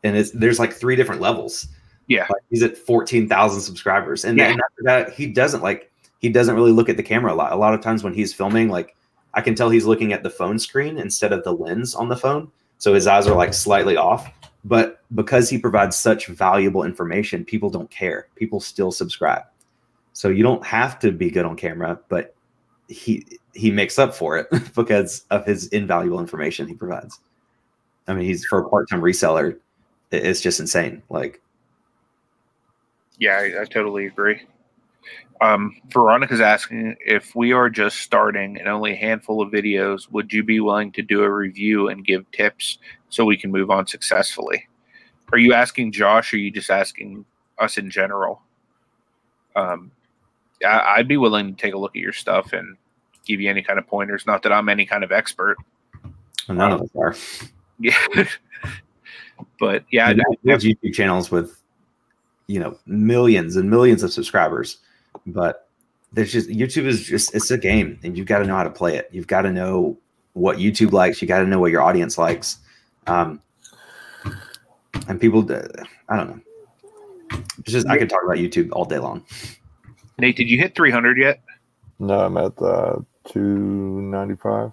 B: and it's there's like three different levels.
A: Yeah,
B: like he's at fourteen thousand subscribers, and, yeah. then after that, he doesn't like he doesn't really look at the camera a lot. A lot of times when he's filming, like I can tell he's looking at the phone screen instead of the lens on the phone, so his eyes are like slightly off. But because he provides such valuable information, people don't care. People still subscribe. So you don't have to be good on camera, but he he makes up for it [laughs] because of his invaluable information he provides. I mean, he's for a part-time reseller, it's just insane. Like
A: yeah, I, I totally agree. Um, Veronica's asking if we are just starting and only a handful of videos, would you be willing to do a review and give tips so we can move on successfully? Are you asking Josh or are you just asking us in general? Um, I, would be willing to take a look at your stuff and give you any kind of pointers. Not that I'm any kind of expert.
B: None of us are. [laughs]
A: Yeah. but yeah,
B: we have YouTube channels with you know millions and millions of subscribers but there's just youtube is just it's a game and you've got to know how to play it. You've got to know what youtube likes. You got to know what your audience likes. Um and people i don't know. It's just i could talk about youtube all day long.
A: Nate did you hit 300 yet?
F: No i'm at uh 295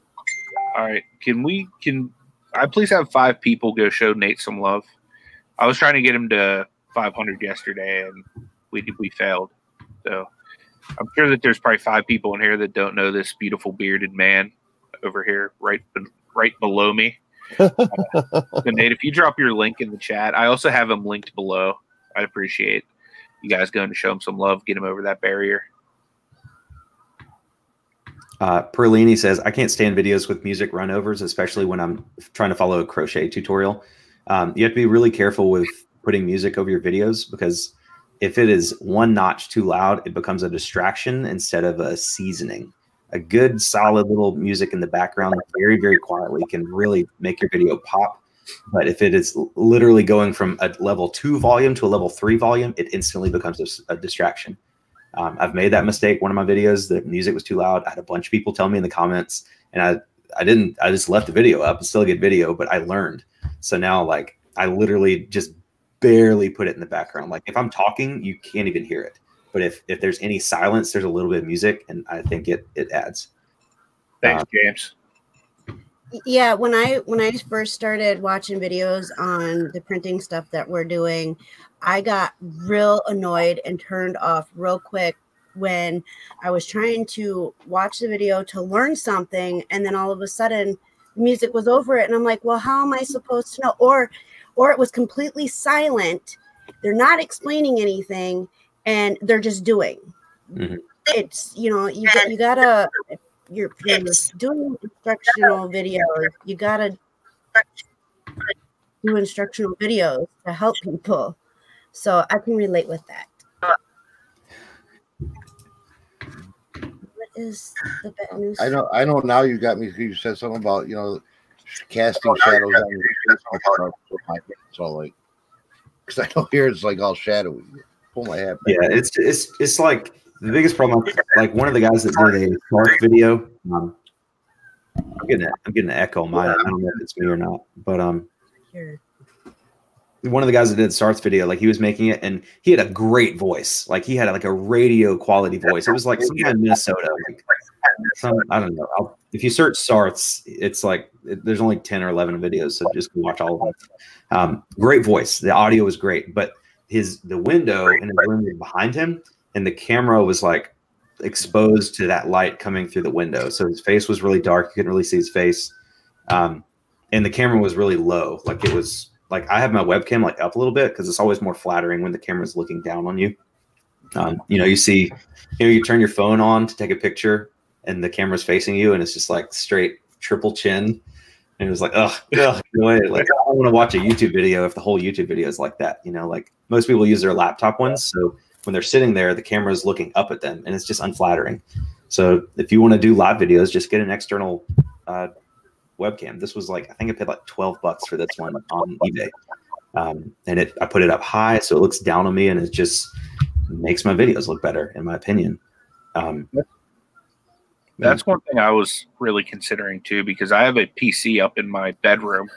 A: all right. Can we can i please have five people go show nate some love. I was trying to get him to 500 yesterday, and we we failed. So I'm sure that there's probably five people in here that don't know this beautiful bearded man over here, right right below me. [laughs] uh, Nate, if you drop your link in the chat, I also have him linked below. I'd appreciate you guys going to show him some love, get him over that barrier.
B: Uh, Perlini says, I can't stand videos with music runovers, especially when I'm trying to follow a crochet tutorial. Um, you have to be really careful with putting music over your videos because if it is one notch too loud, it becomes a distraction instead of a seasoning. a good solid little music in the background, very very quietly, can really make your video pop. But if it is literally going from a level two volume to a level three volume, it instantly becomes a, a distraction. Um, I've made that mistake. One of my videos, the music was too loud. I had a bunch of people tell me in the comments, and I I didn't. I just left the video up. It's still a good video, but I learned. So now, like, I literally just barely put it in the background. Like, if I'm talking, you can't even hear it. But if if there's any silence, there's a little bit of music, and I think it it adds.
A: Thanks, um, James.
D: Yeah, when I when I first started watching videos on the printing stuff that we're doing, I got real annoyed and turned off real quick when I was trying to watch the video to learn something, and then all of a sudden music was over it, and I'm like, well, how am I supposed to know? Or, or it was completely silent. They're not explaining anything, and they're just doing. Mm-hmm. It's you know you you gotta you're, you're doing instructional videos. You gotta do instructional videos to help people. So I can relate with that. Is the bad news?
C: I know. I know. Now you got me. You said something about you know casting shadows on your face. So like, because I know here it's like all shadowy. Pull my hat.
B: Back. Yeah, it's it's it's like the biggest problem. Like one of the guys that did a Shark video. Um, I'm getting a, I'm getting an echo my. I don't know if it's me or not, but um. Here one of the guys that did Sarth's video, like he was making it, and he had a great voice. Like he had like a radio quality voice. It was like some in Minnesota. Like some, I don't know. I'll, if you search Sarth's, it's like it, there's only ten or eleven videos, so just watch all of them. Um, great voice. The audio was great, but his the window in the room behind him, and the camera was like exposed to that light coming through the window. So his face was really dark. You couldn't really see his face, um, and the camera was really low. Like it was like I have my webcam like up a little bit because it's always more flattering when the camera's looking down on you. Um, you know, you see, you know, you turn your phone on to take a picture and the camera's facing you and it's just like straight triple chin. And it was like, oh, ugh, [laughs] like I don't want to watch a YouTube video if the whole YouTube video is like that. You know, like most people use their laptop ones. So when they're sitting there, the camera is looking up at them and it's just unflattering. So if you want to do live videos, just get an external uh, webcam. This was like I think I paid like twelve bucks for this one on eBay, um, and it I put it up high so it looks down on me, and it just makes my videos look better, in my opinion. Um,
A: That's one thing I was really considering too, because I have a PC up in my bedroom,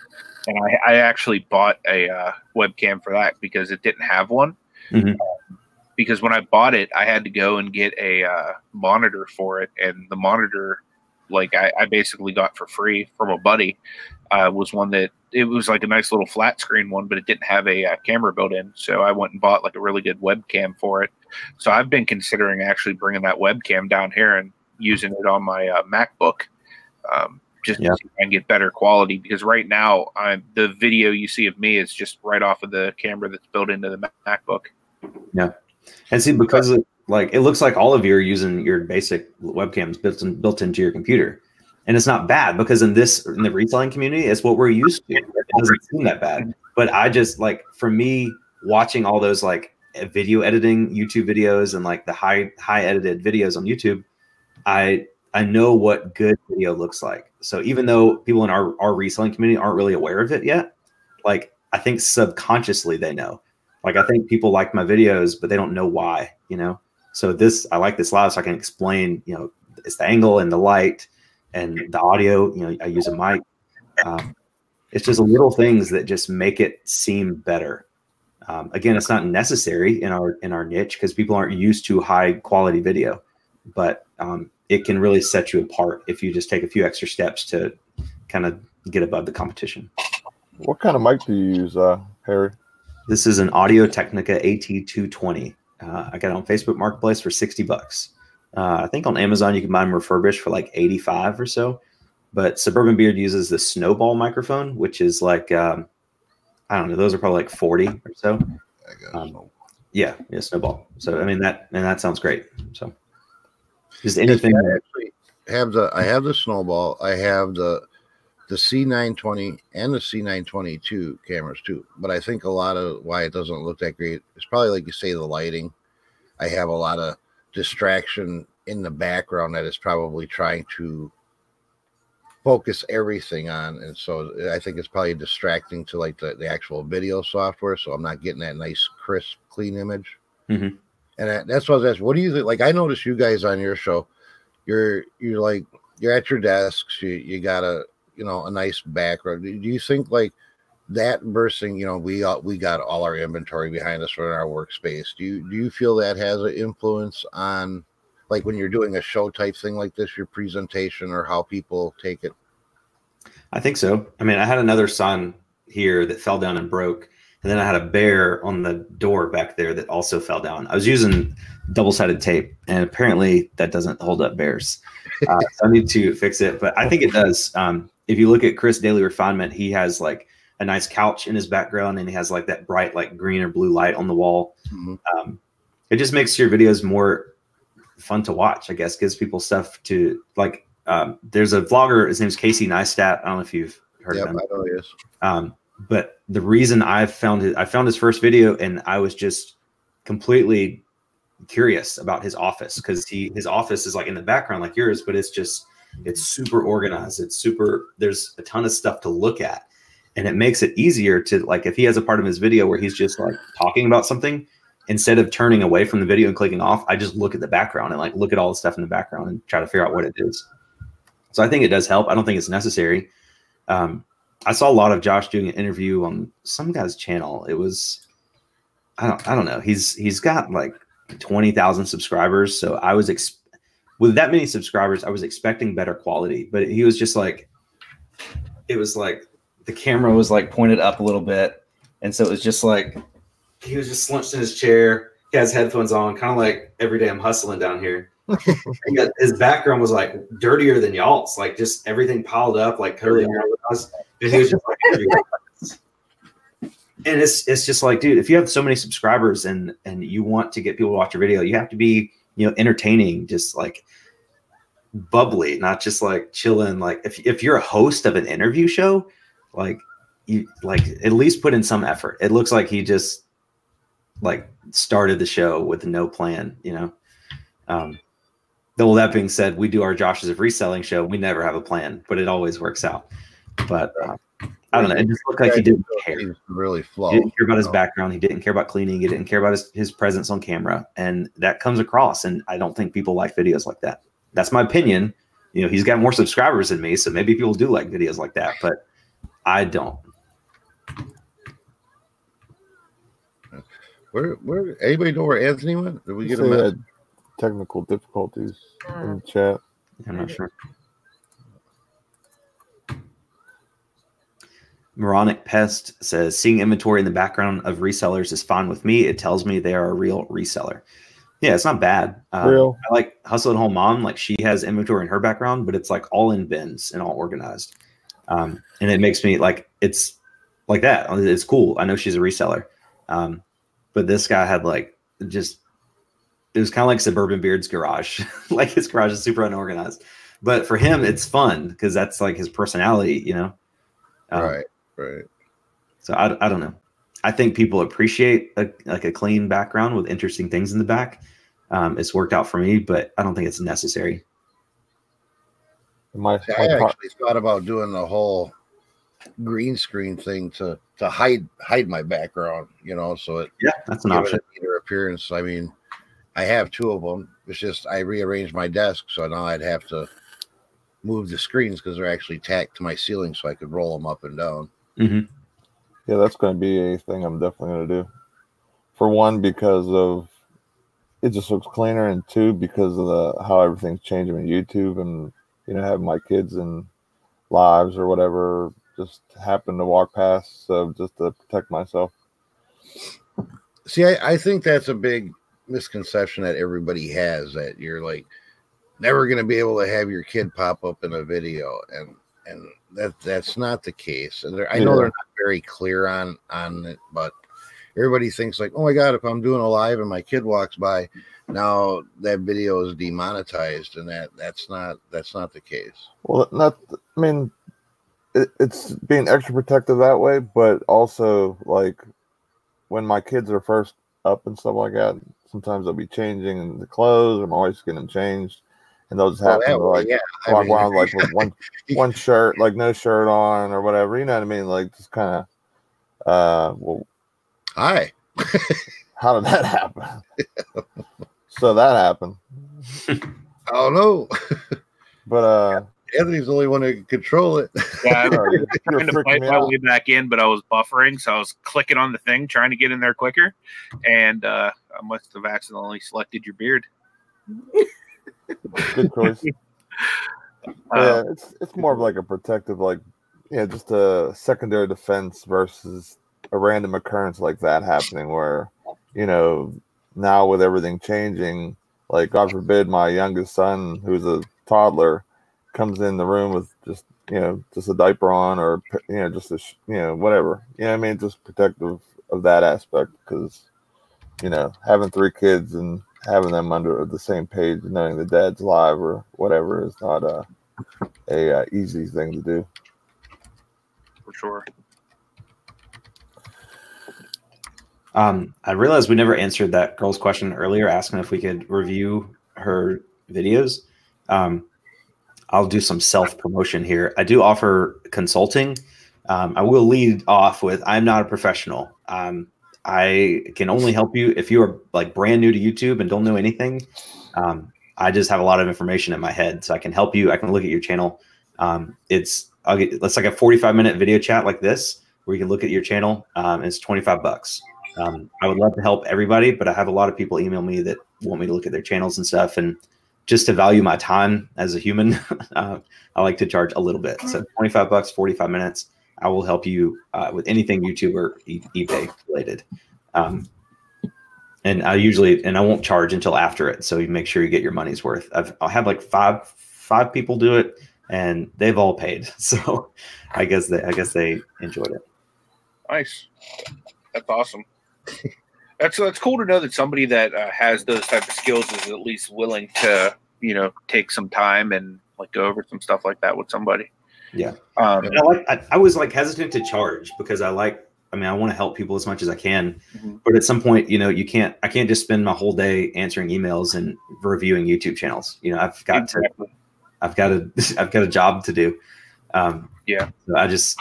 A: and I, I actually bought a uh, webcam for that because it didn't have one. Mm-hmm. Um, because when I bought it, I had to go and get a uh, monitor for it, and the monitor like I, I basically got for free from a buddy uh, was one that it was like a nice little flat screen one, but it didn't have a uh, camera built in. So I went and bought like a really good webcam for it. So I've been considering actually bringing that webcam down here and using it on my uh, MacBook, um, just yeah. and get better quality. Because right now, I'm, the video you see of me is just right off of the camera that's built into the MacBook.
B: Yeah, and see because of like it looks like all of you are using your basic webcams built in, built into your computer. And it's not bad because in this in the reselling community it's what we're used to. It doesn't seem that bad. But i just like for me watching all those like eh, video editing youtube videos and like the high high edited videos on youtube i i know what good video looks like. So even though people in our, our reselling community aren't really aware of it yet like i think subconsciously they know. Like i think people like my videos but they don't know why you know so this, I like this loud so I can explain, you know, it's the angle and the light and the audio. You know, I use a mic. Um, it's just little things that just make it seem better. Um, again, it's not necessary in our in our niche because people aren't used to high quality video, but um, it can really set you apart if you just take a few extra steps to kind of get above the competition.
F: What kind of mic do you use, uh, Hairy?
B: This is an Audio Technica AT220. Uh, I got it on Facebook Marketplace for 60 bucks. Uh, I think on Amazon you can buy them refurbished for like 85 or so. But Suburban Beard uses the Snowball microphone, which is like, um, I don't know, those are probably like 40 or so. Um, yeah, yeah, Snowball. So, I mean, that, and that sounds great. So, just anything.
C: I actually have the, I have the Snowball. I have the, the C920 and the C922 cameras too. But I think a lot of why it doesn't look that great is probably like you say the lighting. I have a lot of distraction in the background that is probably trying to focus everything on and so i think it's probably distracting to like the, the actual video software so i'm not getting that nice crisp clean image
B: mm-hmm.
C: and that, that's what i was asking what do you think like i noticed you guys on your show you're you're like you're at your desks you, you got a you know a nice background. Do you think like that versus you know we we got all our inventory behind us for our workspace. Do you do you feel that has an influence on like when you're doing a show type thing like this your presentation or how people take it?
B: I think so. I mean i had another sun here that fell down and broke and then i had a bear on the door back there that also fell down. I was using double-sided tape and apparently that doesn't hold up bears. Uh, so i need to fix it but i think it does. Um, if you look at chris daily refinement he has like a nice couch in his background and he has like that bright like green or blue light on the wall mm-hmm. um, it just makes your videos more fun to watch i guess gives people stuff to like um, there's a vlogger his name's casey neistat i don't know if you've heard yep, of him
C: I know he is.
B: Um, but the reason i found it i found his first video and i was just completely curious about his office because he his office is like in the background like yours but it's just it's super organized. It's super there's a ton of stuff to look at. And it makes it easier to like if he has a part of his video where he's just like talking about something instead of turning away from the video and clicking off i just look at the background and like look at all the stuff in the background and try to figure out what it is. So i think it does help. I don't think it's necessary. Um, i saw a lot of josh doing an interview on some guy's channel. It was i don't i don't know. He's he's got like 20,000 subscribers. So i was with that many subscribers i was expecting better quality but he was just like it was like the camera was like pointed up a little bit, and so it was just like he was just slunched in his chair. He has headphones on, kind of like every day I'm hustling down here. [laughs] his background was like dirtier than y'all's, like just everything piled up, like totally organized. And he was just like, and it's it's just like, dude, if you have so many subscribers and and you want to get people to watch your video, you have to be you know entertaining, just like bubbly, not just like chilling. Like if if you're a host of an interview show, like you like at least put in some effort. It looks like he just like started the show with no plan, you know. Um though that being said, we do our Josh's of reselling show. We never have a plan, but it always works out. But uh, I don't know. It just looked like he didn't care.
C: Really flow.
B: He didn't care about his background. He didn't care about cleaning. He didn't care about his, his presence on camera. And that comes across. And I don't think people like videos like that. That's my opinion. You know, he's got more subscribers than me. So maybe people do like videos like that. But I don't.
C: Where where anybody know where Anthony went? Did we get him?
F: Had technical difficulties in the chat.
B: I'm not sure. Moronic Pest says seeing inventory in the background of resellers is fine with me. It tells me they are a real reseller. Yeah, it's not bad. Uh, real. I like Hustle at Home Mom. Like she has inventory in her background, but it's like all in bins and all organized. Um, and it makes me like it's like that. It's cool. I know she's a reseller. Um, but this guy had like just it was kind of like suburban beard's garage. [laughs] like his garage is super unorganized. But for him, it's fun because that's like his personality, you know.
C: Um, right, right.
B: So I, I don't know. I think people appreciate a, like a clean background with interesting things in the back. Um, it's worked out for me, but I don't think it's necessary.
C: My, my I actually thought about doing the whole green screen thing to to hide hide my background, you know, so it
B: yeah, that's an option.
C: Either appearance. I mean, I have two of them. It's just I rearranged my desk, so now I'd have to move the screens because they're actually tacked to my ceiling, so I could roll them up and down.
B: Mm-hmm.
F: Yeah, that's going to be a thing I'm definitely going to do. For one, because of it just looks cleaner, and two, because of the how everything's changing in YouTube and you know, having my kids in lives or whatever just happen to walk past. So just to protect myself.
C: See, I, I think that's a big misconception that everybody has that you're like never going to be able to have your kid pop up in a video and and that that's not the case. And I know they're not very clear on on it but everybody thinks like oh my god if i'm doing a live and my kid walks by now that video is demonetized and that that's not that's not the case.
F: Well not i mean it, it's being extra protective that way but also like when my kids are first up and stuff like that sometimes they'll be changing the clothes, or my wife's getting them changed, and they'll just happen oh, to like yeah. walk mean, around like with one [laughs] one shirt, like no shirt on or whatever. You know what I mean? Like just kind of, uh, well,
C: hi. [laughs]
F: how did that happen? [laughs] so that happened.
C: I don't know.
F: but uh
C: Anthony's the only one who can control it.
A: Yeah, I was trying to fight my way back in, but I was buffering, so I was clicking on the thing, trying to get in there quicker, and uh, I must have accidentally selected your beard.
F: Good choice. [laughs] yeah, it's it's more of like a protective, like yeah, just a secondary defense versus a random occurrence like that happening, where you know now with everything changing, like God forbid, my youngest son, who's a toddler, comes in the room with just you know just a diaper on or you know just a you know whatever. You know I mean? Just protective of that aspect because you know having three kids and having them under the same page, knowing the dad's live or whatever, is not a a, a easy thing to do.
A: For sure.
B: Um, I realized we never answered that girl's question earlier, asking if we could review her videos. Um, I'll do some self promotion here. I do offer consulting. Um, I will lead off with I'm not a professional. Um, I can only help you if you are like brand new to YouTube and don't know anything. Um, I just have a lot of information in my head, so I can help you. I can look at your channel. Um, it's I'll get, let's like a 45 minute video chat like this where you can look at your channel. Um, it's 25 bucks. Um, I would love to help everybody, but I have a lot of people email me that want me to look at their channels and stuff. And just to value my time as a human, [laughs] uh, I like to charge a little bit. So 25 bucks, 45 minutes. I will help you uh, with anything YouTube or eBay related. Um, and I usually, and I won't charge until after it. So you make sure you get your money's worth. I've, I'll have like five, five people do it and they've all paid. [laughs] So I guess they, I guess they enjoyed it.
A: Nice. That's awesome that's that's cool to know that somebody that uh, has those type of skills is at least willing to you know take some time and like go over some stuff like that with somebody.
B: Yeah, um, I like. I, I, was like hesitant to charge because I like. I mean, I want to help people as much as I can, mm-hmm. but at some point, you know, you can't. I can't just spend my whole day answering emails and reviewing YouTube channels. You know, I've got exactly. to. I've got a. [laughs] I've got a job to do. Um,
A: yeah,
B: so I just.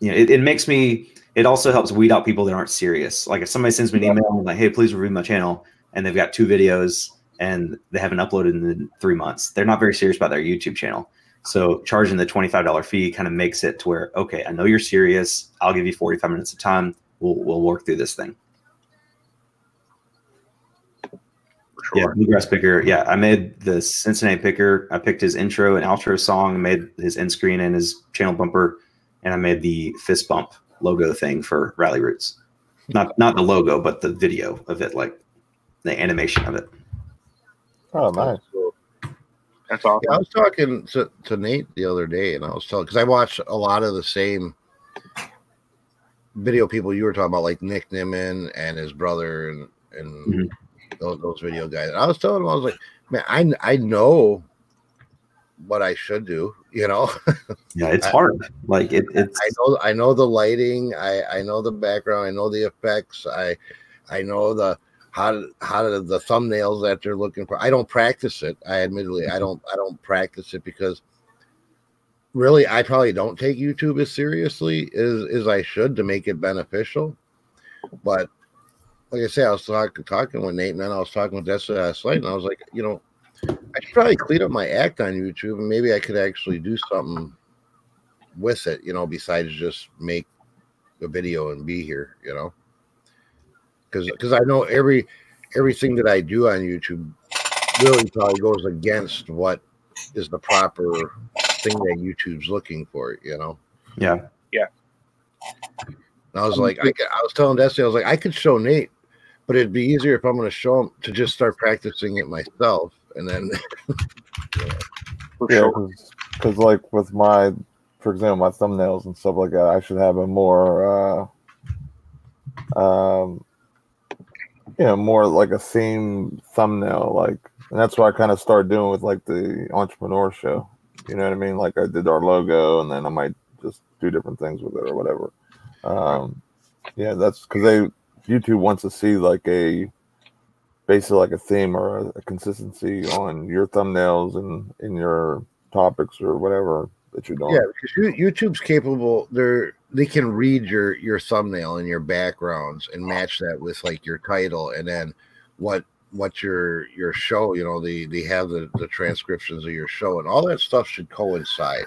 B: You know, it, it makes me it also helps weed out people that aren't serious. Like if somebody sends me an email and like, hey, please review my channel, and they've got two videos and they haven't uploaded in three months, they're not very serious about their YouTube channel. So charging the $25 fee kind of makes it to where, okay, I know you're serious. I'll give you 45 minutes of time. We'll we'll work through this thing. Sure. Yeah, bluegrass picker. Yeah, I made the Cincinnati picker. I picked his intro and outro song, made his end screen and his channel bumper, and I made the fist bump logo thing for Rally Roots. Not not the logo, but the video of it, like the animation of it.
F: Oh, nice.
A: That's awesome.
C: Yeah, I was talking to, to Nate the other day, and I was telling because I watch a lot of the same video people you were talking about, like Nick Nimmin and his brother, and and mm-hmm. those, those video guys. And I was telling him, I was like, man, I I know what I should do, you know. [laughs]
B: yeah, it's hard. Like it, it's.
C: I know. I know the lighting. I I know the background. I know the effects. I I know the how how to, the thumbnails that they're looking for. I don't practice it. I admittedly I mm-hmm. don't I don't practice it because really I probably don't take YouTube as seriously as as I should to make it beneficial. But like I say, I was talking talking with Nate, and then I was talking with Dessa last night, and I was like, you know, I should probably clean up my act on YouTube, and maybe I could actually do something with it, you know, besides just make a video and be here, you know. Because because I know every everything that I do on YouTube really probably goes against what is the proper thing that YouTube's looking for, you know.
B: Yeah.
A: Yeah.
C: And I was like, I, I was telling Destinie, I was like, I could show Nate, but it'd be easier if I'm going to show him to just start practicing it myself and then [laughs]
F: yeah, because like with my, for example, my thumbnails and stuff like that, I should have a more, uh, um, you know, more like a theme thumbnail, like, and that's what I kind of started doing with like the entrepreneur show. You know what I mean? Like I did our logo, and then I might just do different things with it or whatever. Um, yeah, that's because they YouTube wants to see like a basically like a theme or a, a consistency on your thumbnails and in your topics or whatever that you're doing.
C: Yeah, because YouTube's capable. They're they can read your your thumbnail and your backgrounds and match that with like your title and then what what your your show you know they they have the the transcriptions of your show and all that stuff should coincide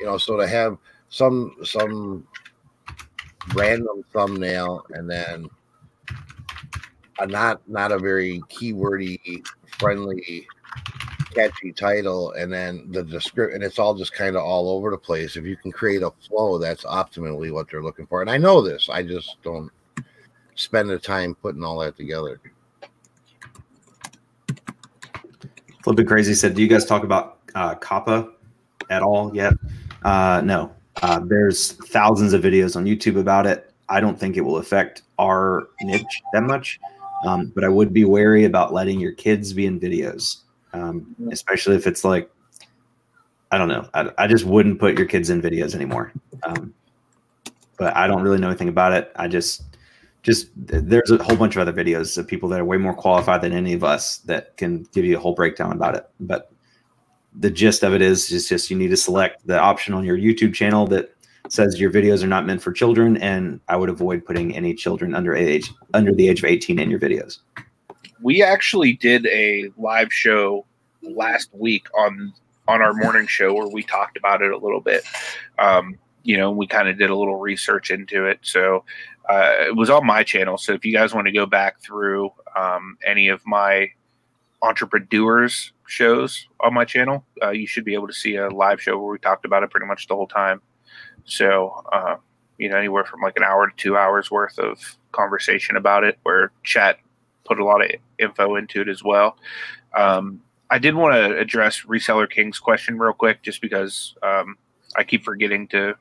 C: you know so to have some some random thumbnail and then a not not a very keywordy friendly catchy title and then the description and it's all just kind of all over the place. If you can create a flow that's optimally what they're looking for. And i know this i just don't spend the time putting all that together.
B: Little bit crazy. Said do you guys talk about uh, COPPA at all yet? Uh, no. Uh, there's thousands of videos on youtube about it. I don't think it will affect our niche that much um, but i would be wary about letting your kids be in videos um, especially if it's like I don't know. I, I just wouldn't put your kids in videos anymore. Um, but I don't really know anything about it. I just just there's a whole bunch of other videos of people that are way more qualified than any of us that can give you a whole breakdown about it. But the gist of it is just just you need to select the option on your YouTube channel that says your videos are not meant for children, and I would avoid putting any children under age under the age of 18 in your videos
A: we actually did a live show last week on on our morning show where we talked about it a little bit. Um, you know, we kind of did a little research into it. So uh, it was on my channel. So if you guys want to go back through um, any of my Entrepre-Doers shows on my channel, uh, you should be able to see a live show where we talked about it pretty much the whole time. So, uh, you know, anywhere from like an hour to two hours worth of conversation about it where chat put a lot of info into it as well. Um, I did want to address Reseller King's question real quick, just because um, I keep forgetting to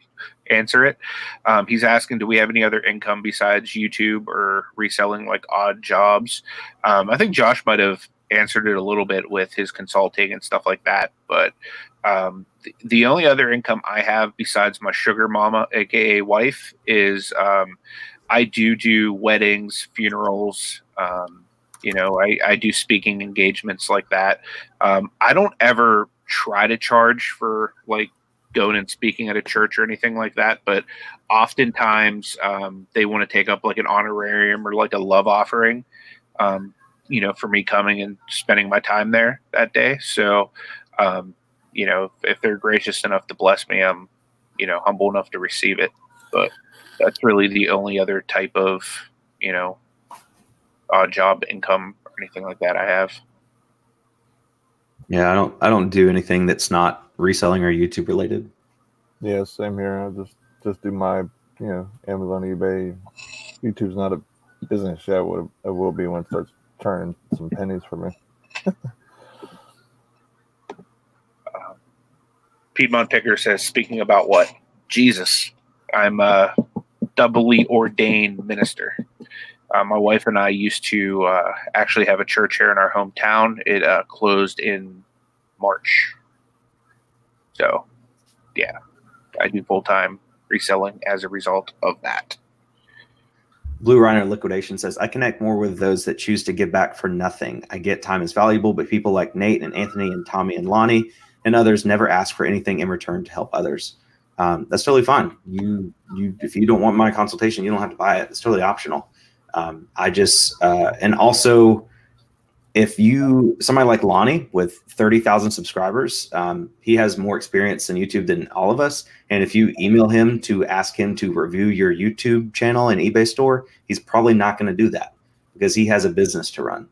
A: answer it. Um, he's asking, do we have any other income besides YouTube or reselling like odd jobs? Um, I think Josh might have answered it a little bit with his consulting and stuff like that, but um, the, the, only other income I have besides my sugar mama, aka wife, is um, I do do weddings, funerals. Um, you know, I, I do speaking engagements like that. Um, I don't ever try to charge for like going and speaking at a church or anything like that, but oftentimes um, they want to take up like an honorarium or like a love offering. Um, you know, for me coming and spending my time there that day. So, um, you know, if they're gracious enough to bless me, I'm, you know, humble enough to receive it. But that's really the only other type of you know odd job income or anything like that I have.
B: Yeah, I don't I don't do anything that's not reselling or YouTube related.
F: Yeah, same here. I just just do my you know Amazon, eBay. YouTube's not a business yet. What it will be when it starts turning some pennies for me.
A: uh, [laughs] Piedmont Picker says, speaking about what Jesus, I'm a doubly ordained minister. Uh, my wife and I used to uh, actually have a church here in our hometown. It uh, closed in March. So, yeah, I do full time reselling as a result of that.
B: Blue Rhino Liquidation says, I connect more with those that choose to give back for nothing. I get time is valuable, but people like Nate and Anthony and Tommy and Lonnie and others never ask for anything in return to help others um, that's totally fine. You you if you don't want my consultation, you don't have to buy it. It's totally optional. Um, I just uh, and also if you somebody like Lonnie with thirty thousand subscribers, um, he has more experience in YouTube than all of us. And if you email him to ask him to review your YouTube channel and eBay store, he's probably not going to do that because he has a business to run.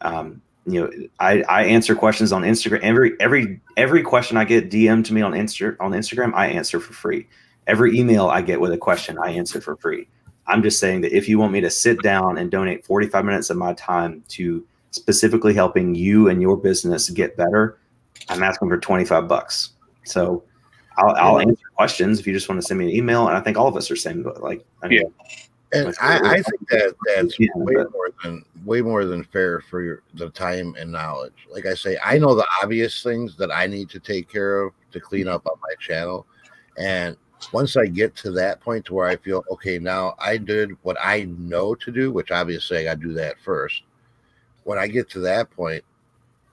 B: Um, you know, I, I answer questions on Instagram. Every every every question I get DM to me on Insta on Instagram, I answer for free. Every email I get with a question, I answer for free. I'm just saying that if you want me to sit down and donate 45 minutes of my time to specifically helping you and your business get better, I'm asking for 25 bucks. So I'll, I'll answer questions if you just want to send me an email. And I think all of us are saying, like, I mean,
C: yeah. And I, I, think that that's yeah, way but, more than way more than fair for your, the time and knowledge. Like I say, I know the obvious things that I need to take care of to clean up on my channel, and once I get to that point to where I feel okay, now I did what I know to do, which obviously I got to do that first. when I get to that point,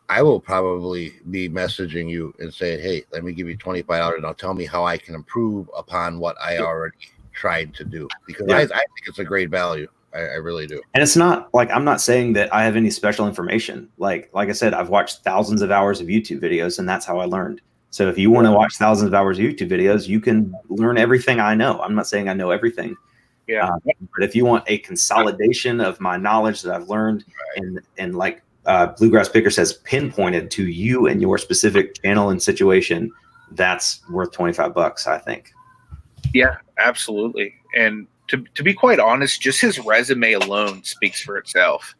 C: I will probably be messaging you and saying, "Hey, let me give you twenty five dollars. Now tell me how I can improve upon what I already tried to do." Because yeah. I, I, think it's a great value. I, I, really do.
B: And it's not like I'm not saying that I have any special information. Like like I said, I've watched thousands of hours of YouTube videos, and that's how I learned. So if you want to watch thousands of hours of YouTube videos, you can learn everything I know. I'm not saying I know everything.
A: Yeah. Uh,
B: but if you want a consolidation of my knowledge that I've learned right. and and like uh, Bluegrass Picker says, pinpointed to you and your specific channel and situation, that's worth 25 bucks, I think.
A: Yeah, absolutely. And to, to be quite honest, just his resume alone speaks for itself.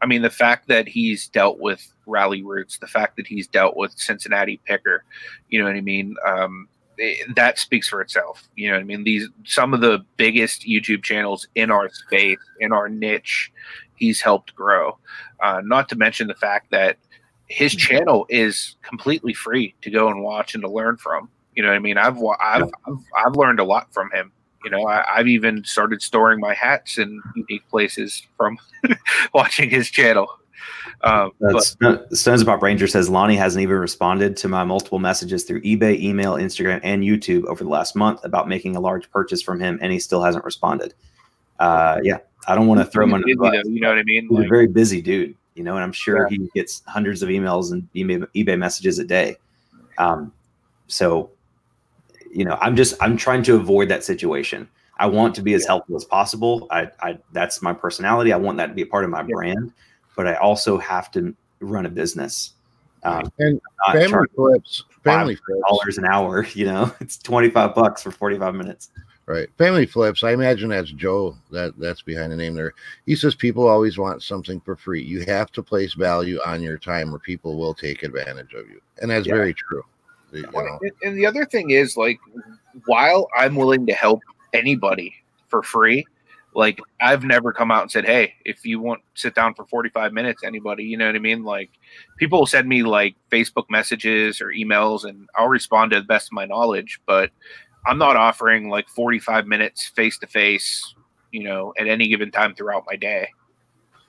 A: I mean, the fact that he's dealt with Rally Roots, the fact that he's dealt with Cincinnati Picker, you know what I mean? Um, it, that speaks for itself. You know what I mean? These some of the biggest YouTube channels in our space, in our niche, he's helped grow. Uh, not to mention the fact that his mm-hmm. channel is completely free to go and watch and to learn from. You know what I mean? I've I've I've, I've learned a lot from him. You know, I, have even started storing my hats in unique places from [laughs] watching his channel. Um,
B: but, Stones Pop Ranger says Lonnie hasn't even responded to my multiple messages through eBay, email, Instagram, and YouTube over the last month about making a large purchase from him, and he still hasn't responded. Uh, yeah, I don't want to throw him under the bus.
A: You know what I mean?
B: He's like, a very busy dude, you know, and I'm sure yeah. he gets hundreds of emails and eBay, eBay messages a day. Um, so, you know, I'm just I'm trying to avoid that situation. I want to be as helpful as possible. I, I that's my personality. I want that to be a part of my yeah. brand, but I also have to run a business.
C: Um, and family flips, family
B: dollars an hour. [laughs] You know, it's twenty five bucks for forty five minutes.
C: Right. Family flips. I imagine that's Joe. That that's behind the name there. He says people always want something for free. You have to place value on your time, or people will take advantage of you, and that's yeah. very true.
A: You know? And the other thing is, like, while I'm willing to help anybody for free, like I've never come out and said, "Hey, if you want sit down for 45 minutes, anybody," you know what I mean? Like people will send me like Facebook messages or emails, and I'll respond to the best of my knowledge, but I'm not offering like 45 minutes face to face, you know, at any given time throughout my day.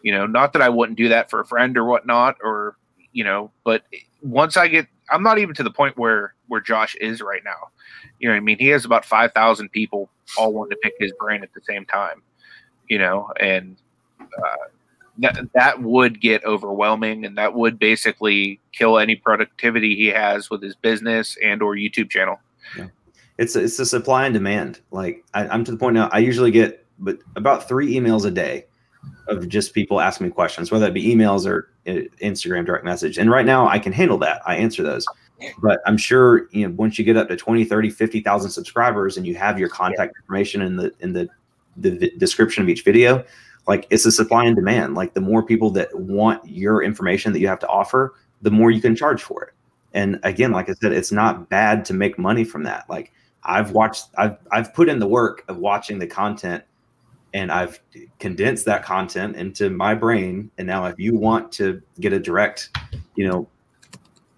A: You know, not that I wouldn't do that for a friend or whatnot, or you know, but once I get, I'm not even to the point where where Josh is right now. You know, I mean, he has about 5,000 people all wanting to pick his brain at the same time. You know, and uh, that that would get overwhelming, and that would basically kill any productivity he has with his business and or YouTube channel.
B: Yeah it's it's a supply and demand. Like I, am to the point now. I usually get but about three emails a day of just people asking me questions, whether it be emails or uh, Instagram direct message. And right now I can handle that. I answer those. But I'm sure you know once you get up to 20, 30, 50,000 subscribers and you have your contact information in the in the the description of each video, like it's a supply and demand. Like the more people that want your information that you have to offer, the more you can charge for it. And again, like I said, it's not bad to make money from that. Like I've watched, I've, I've put in the work of watching the content and I've condensed that content into my brain. And now, if you want to get a direct, you know,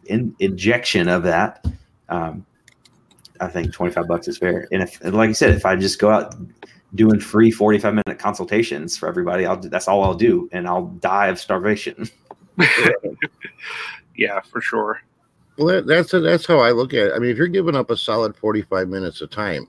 B: in, injection of that, um, I think 25 bucks is fair. And if, like I said, if I just go out doing free 45 minute consultations for everybody, I'll do, that's all I'll do. And I'll die of starvation. [laughs]
A: yeah, for sure.
C: Well, that, that's a, that's how I look at it. I mean, if you're giving up a solid 45 minutes of time,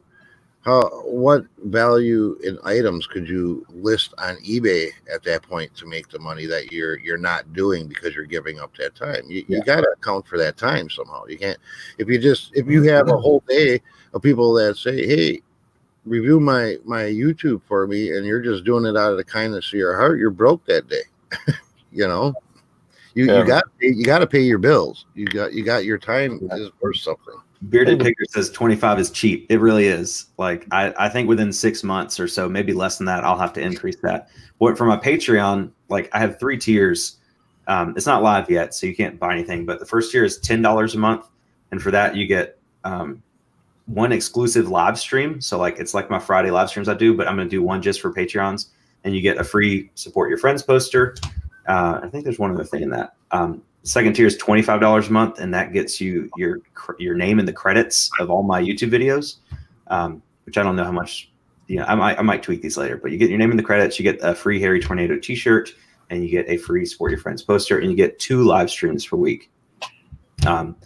C: how what value in items could you list on eBay at that point to make the money that you're you're not doing because you're giving up that time? You, yeah. you got to account for that time somehow. You can't if you just if you have a whole day of people that say, "Hey, review my my YouTube for me," and you're just doing it out of the kindness of your heart, you're broke that day. [laughs] you know. You yeah. you got you got to pay your bills. You got you got your time is worth something.
B: Bearded Picker says 25 is cheap. It really is. Like I, I think within six months or so, maybe less than that, I'll have to increase that. What for my Patreon, like I have three tiers. Um, it's not live yet, so you can't buy anything. But the first tier is ten dollars a month, and for that you get um, one exclusive live stream. So like it's like my Friday live streams I do, but I'm gonna do one just for Patreons, and you get a free support your friends poster. Uh, I think there's one other thing in that. Um, second tier is twenty five dollars a month, and that gets you your your name in the credits of all my YouTube videos. Um, which I don't know how much. You know, I might I might tweak these later, but you get your name in the credits. You get a free Hairy Tornado T-shirt. and you get a free Support Your Friends poster, and you get two live streams per week. Um,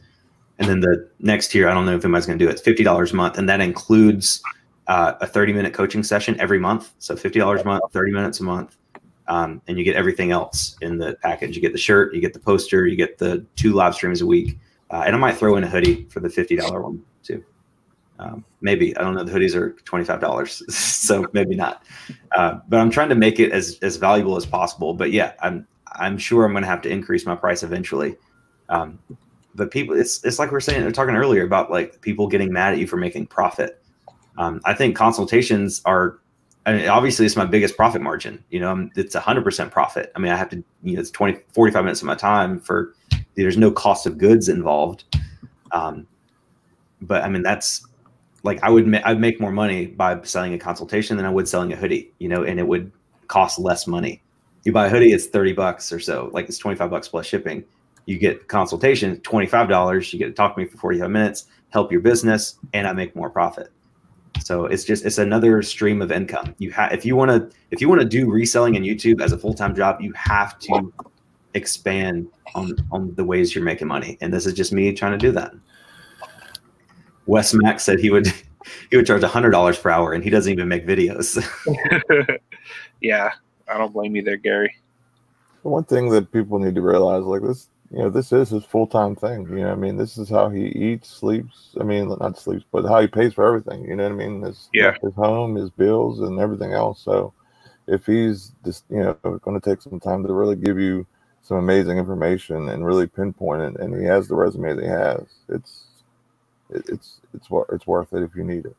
B: and then the next tier, I don't know if anybody's going to do it. Fifty dollars a month, and that includes uh, a thirty minute coaching session every month. So fifty dollars a month, thirty minutes a month, um, and you get everything else in the package. You get the shirt, you get the poster, you get the two live streams a week, uh, and I might throw in a hoodie for the fifty dollar one too. Um, maybe I don't know. The hoodies are twenty five dollars, [laughs] so maybe not. Uh, but I'm trying to make it as as valuable as possible. But yeah, I'm I'm sure I'm going to have to increase my price eventually. Um, but people, it's it's like we are saying, we are talking earlier about like people getting mad at you for making profit. Um, I think consultations are, I mean, obviously it's my biggest profit margin. You know, it's hundred percent profit. I mean, I have to, you know, it's 20, 45 minutes of my time for, there's no cost of goods involved. Um, but I mean, that's like, I would, ma- I'd make more money by selling a consultation than I would selling a hoodie, you know, and it would cost less money. You buy a hoodie, it's 30 bucks or so, like it's 25 bucks plus shipping you get consultation, $25. You get to talk to me for 45 minutes, help your business, and I make more profit. So it's just it's another stream of income. You have if you want to if you want to do reselling in YouTube as a full-time job, you have to expand on on the ways you're making money. And this is just me trying to do that. Wes Max said he would [laughs] he would charge hundred dollars per hour and he doesn't even make videos. [laughs] [laughs]
A: yeah, I don't blame you there, Gary.
F: One thing that people need to realize, like this you know, this is his full time thing. You know, I mean, this is how he eats, sleeps. I mean, not sleeps, but how he pays for everything. You know what I mean? His,
A: yeah.
F: his home, his bills, and everything else. So, if he's just, you know, going to take some time to really give you some amazing information and really pinpoint it, and he has the resume that he has, it's, it, it's, it's, it's worth it if you need it.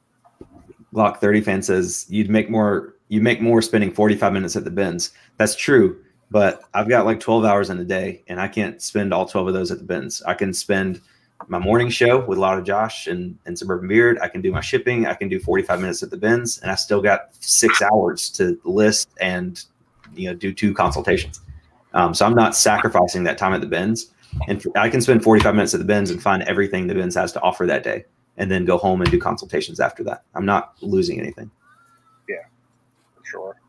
B: Lock 30 fan says you'd make more, you make more spending 45 minutes at the bins. That's true but I've got like 12 hours in a day and I can't spend all 12 of those at the bins. I can spend my morning show with a lot of Josh and, and Suburban Beard. I can do my shipping. I can do 45 minutes at the bins and I still got six hours to list and, you know, do two consultations. Um, so I'm not sacrificing that time at the bins and I can spend 45 minutes at the bins and find everything the bins has to offer that day and then go home and do consultations after that. I'm not losing anything.
A: Yeah, for sure.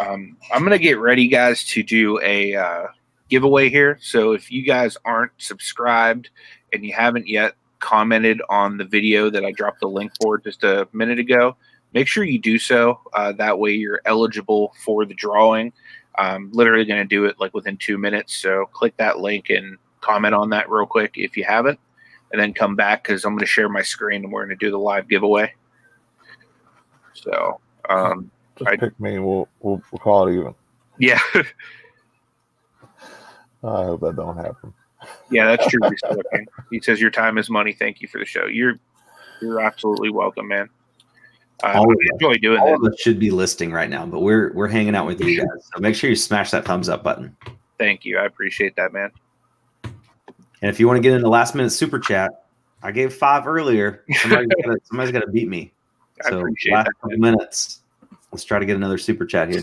A: Um, I'm going to get ready, guys, to do a uh, giveaway here. So if you guys aren't subscribed and you haven't yet commented on the video that I dropped the link for just a minute ago, make sure you do so. Uh, that way you're eligible for the drawing. I'm literally going to do it like within two minutes. So click that link and comment on that real quick if you haven't, and then come back because I'm going to share my screen and we're going to do the live giveaway. So, um,
F: just I, pick me. We'll, we'll we'll call it even.
A: Yeah. [laughs]
F: I hope that don't happen.
A: Yeah, that's true. he says your time is money. Thank you for the show. You're you're absolutely welcome, man. Uh, all I enjoy doing it.
B: all that. Of should be listing right now, but we're we're hanging out with you guys. So make sure you smash that thumbs up button.
A: Thank you. I appreciate that, man.
B: And if you want to get in the last minute super chat, I gave five earlier. Somebody's got to beat me. [laughs] So I appreciate last that. Couple minutes. Let's try to get another super chat here.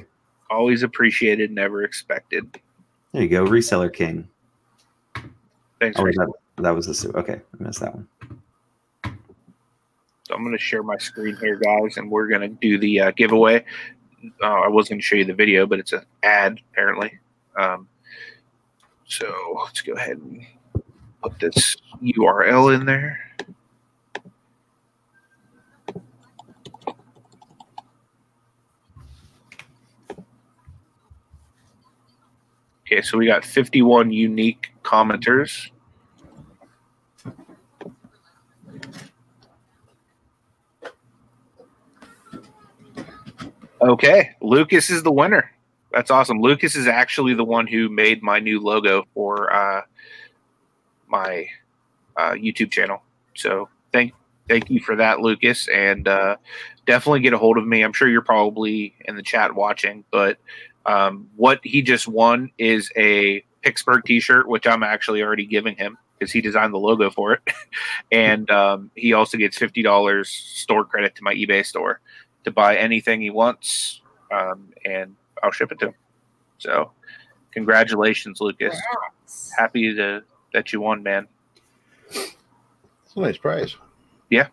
A: Always appreciated, never expected.
B: There you go, reseller king.
A: Thanks.
B: Oh, that, that, was the okay. I missed that one.
A: So I'm going to share my screen here, guys, and we're going to do the uh, giveaway. Uh, I was going to show you the video, but it's an ad apparently. Um, so let's go ahead and put this URL in there. Okay, so we got 51 unique commenters. Okay, Lucas is the winner. That's awesome. Lucas is actually the one who made my new logo for uh, my uh, YouTube channel. So thank thank you for that, Lucas, and uh, definitely get a hold of me. I'm sure you're probably in the chat watching, but um, what he just won is a Picksburgh T-shirt, which I'm actually already giving him because he designed the logo for it, [laughs] and um, he also gets fifty dollars store credit to my eBay store to buy anything he wants, um, and I'll ship it to him. So, congratulations, Lucas! Yes. Happy to that you won, man.
C: It's a nice prize.
A: Yeah.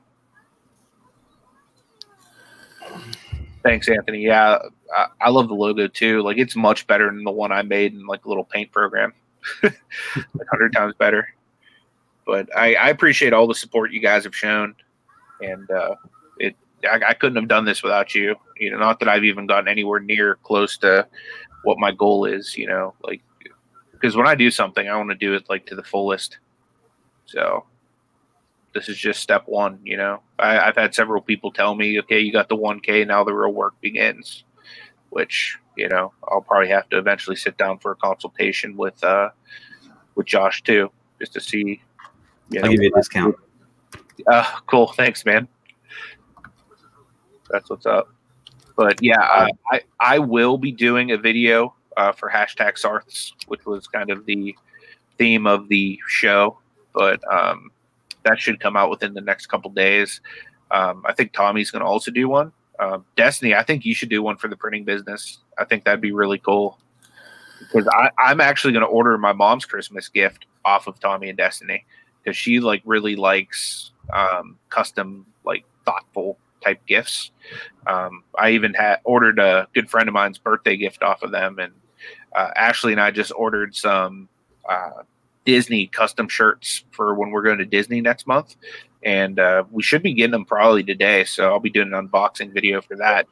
A: Thanks, Anthony. Yeah, I, I, love the logo too. Like it's much better than the one I made in like a little paint program. [laughs] like hundred times better. But I, I, appreciate all the support you guys have shown, and uh, it I, I, couldn't have done this without you. You know, not that I've even gotten anywhere near close to what my goal is. You know, like because when I do something, I want to do it like to the fullest. So this is just step one. You know, I, have had several people tell me, okay, you got the 1K, now the real work begins, which you know I'll probably have to eventually sit down for a consultation with uh with Josh too, just to see.
B: You I'll give you a discount.
A: Uh, cool. Thanks, man. That's what's up. But yeah, uh, I I will be doing a video uh, for hashtag Sarths, which was kind of the theme of the show. But um, that should come out within the next couple days. Um, I think Tommy's going to also do one. Um, Destinie, I think you should do one for the printing business. I think that'd be really cool because I, am actually going to order my mom's Christmas gift off of Tommy and Destinie because she like really likes um, custom, like thoughtful type gifts. Um, I even had ordered a good friend of mine's birthday gift off of them, and uh, Ashley and I just ordered some uh, Disney custom shirts for when we're going to Disney next month. And uh, we should be getting them probably today. So I'll be doing an unboxing video for that.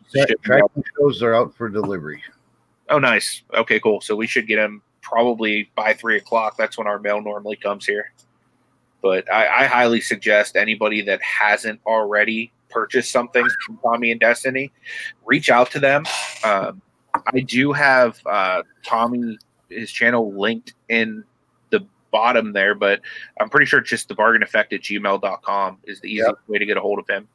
C: Shows are out for delivery.
A: Oh, nice. Okay, cool. So we should get them probably by three o'clock. That's when our mail normally comes here. But I, I highly suggest anybody that hasn't already purchased something from Tommy and Destinie, reach out to them. Um, I do have uh, Tommy his channel linked in bottom there, but I'm pretty sure it's just the bargain effect at gmail.com is the easiest yep. way to get a hold of him.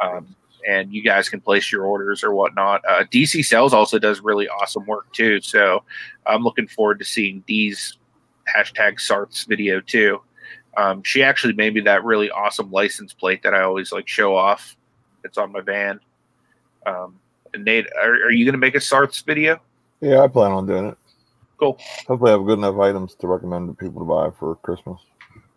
A: Um, and you guys can place your orders or whatnot. Uh, DC Sales also does really awesome work too. So I'm looking forward to seeing Dee's hashtag Sarths video too. Um, she actually made me that really awesome license plate that I always like show off. It's on my van. Um, Nate, are, are you going to make a Sarths video?
F: Yeah, I plan on doing it.
A: Cool.
F: Hopefully, I have good enough items to recommend to people to buy for Christmas.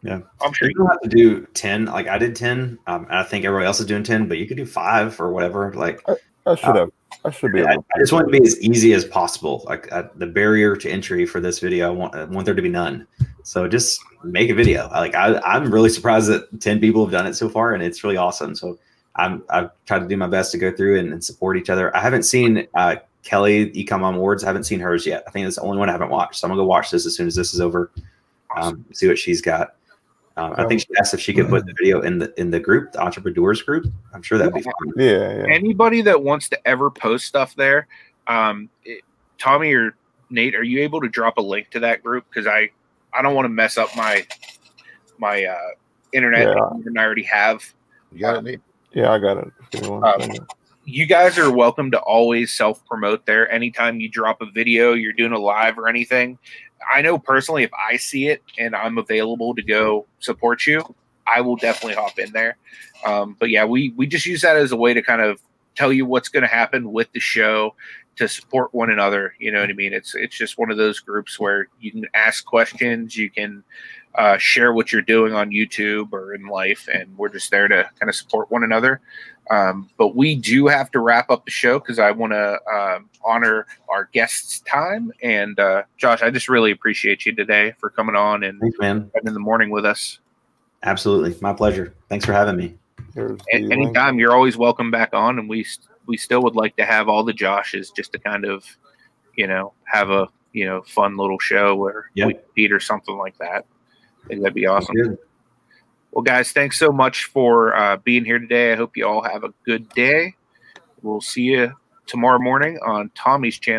B: Yeah, I'm sure you don't have to do ten. Like I did ten. Um, I think everybody else is doing ten, but you could do five or whatever. Like
F: I, I should uh, have. I should be.
B: I, I, just want it to be as easy as possible. Like uh, the barrier to entry for this video, I want, I want there to be none. So just make a video. Like I, I'm really surprised that ten people have done it so far, and it's really awesome. So I'm I've tried to do my best to go through and, and support each other. I haven't seen uh, Kelly Ecom on Awards. I haven't seen hers yet. I think that's the only one I haven't watched. So I'm gonna go watch this as soon as this is over. Um, see what she's got. Um, I think she asked if she could put the video in the in the group, the Entrepre-Doers group. I'm sure that'd be fun.
F: Yeah, yeah.
A: Anybody that wants to ever post stuff there, um, it, Tommy or Nate, are you able to drop a link to that group? Because I I don't want to mess up my my uh, internet yeah. I already have.
C: You got it, Nate?
F: Yeah, I got it.
A: You guys are welcome to always self promote there. Anytime you drop a video, you're doing a live or anything. I know personally, if I see it and I'm available to go support you, I will definitely hop in there. Um, but yeah, we we just use that as a way to kind of tell you what's going to happen with the show to support one another. You know what I mean? It's it's just one of those groups where you can ask questions, you can uh, share what you're doing on YouTube or in life, and we're just there to kind of support one another. Um, but we do have to wrap up the show because I want to uh, honor our guests' time. And uh, Josh, I just really appreciate you today for coming on and
B: Thanks, man.
A: in the morning with us.
B: Absolutely, my pleasure. Thanks for having me.
A: anytime, you're always welcome back on, and we we still would like to have all the Joshes just to kind of, you know, have a you know fun little show where yep. we compete or something like that. I think that'd be awesome. Well, guys, thanks so much for uh, being here today. I hope you all have a good day. We'll see you tomorrow morning on Tommy's channel.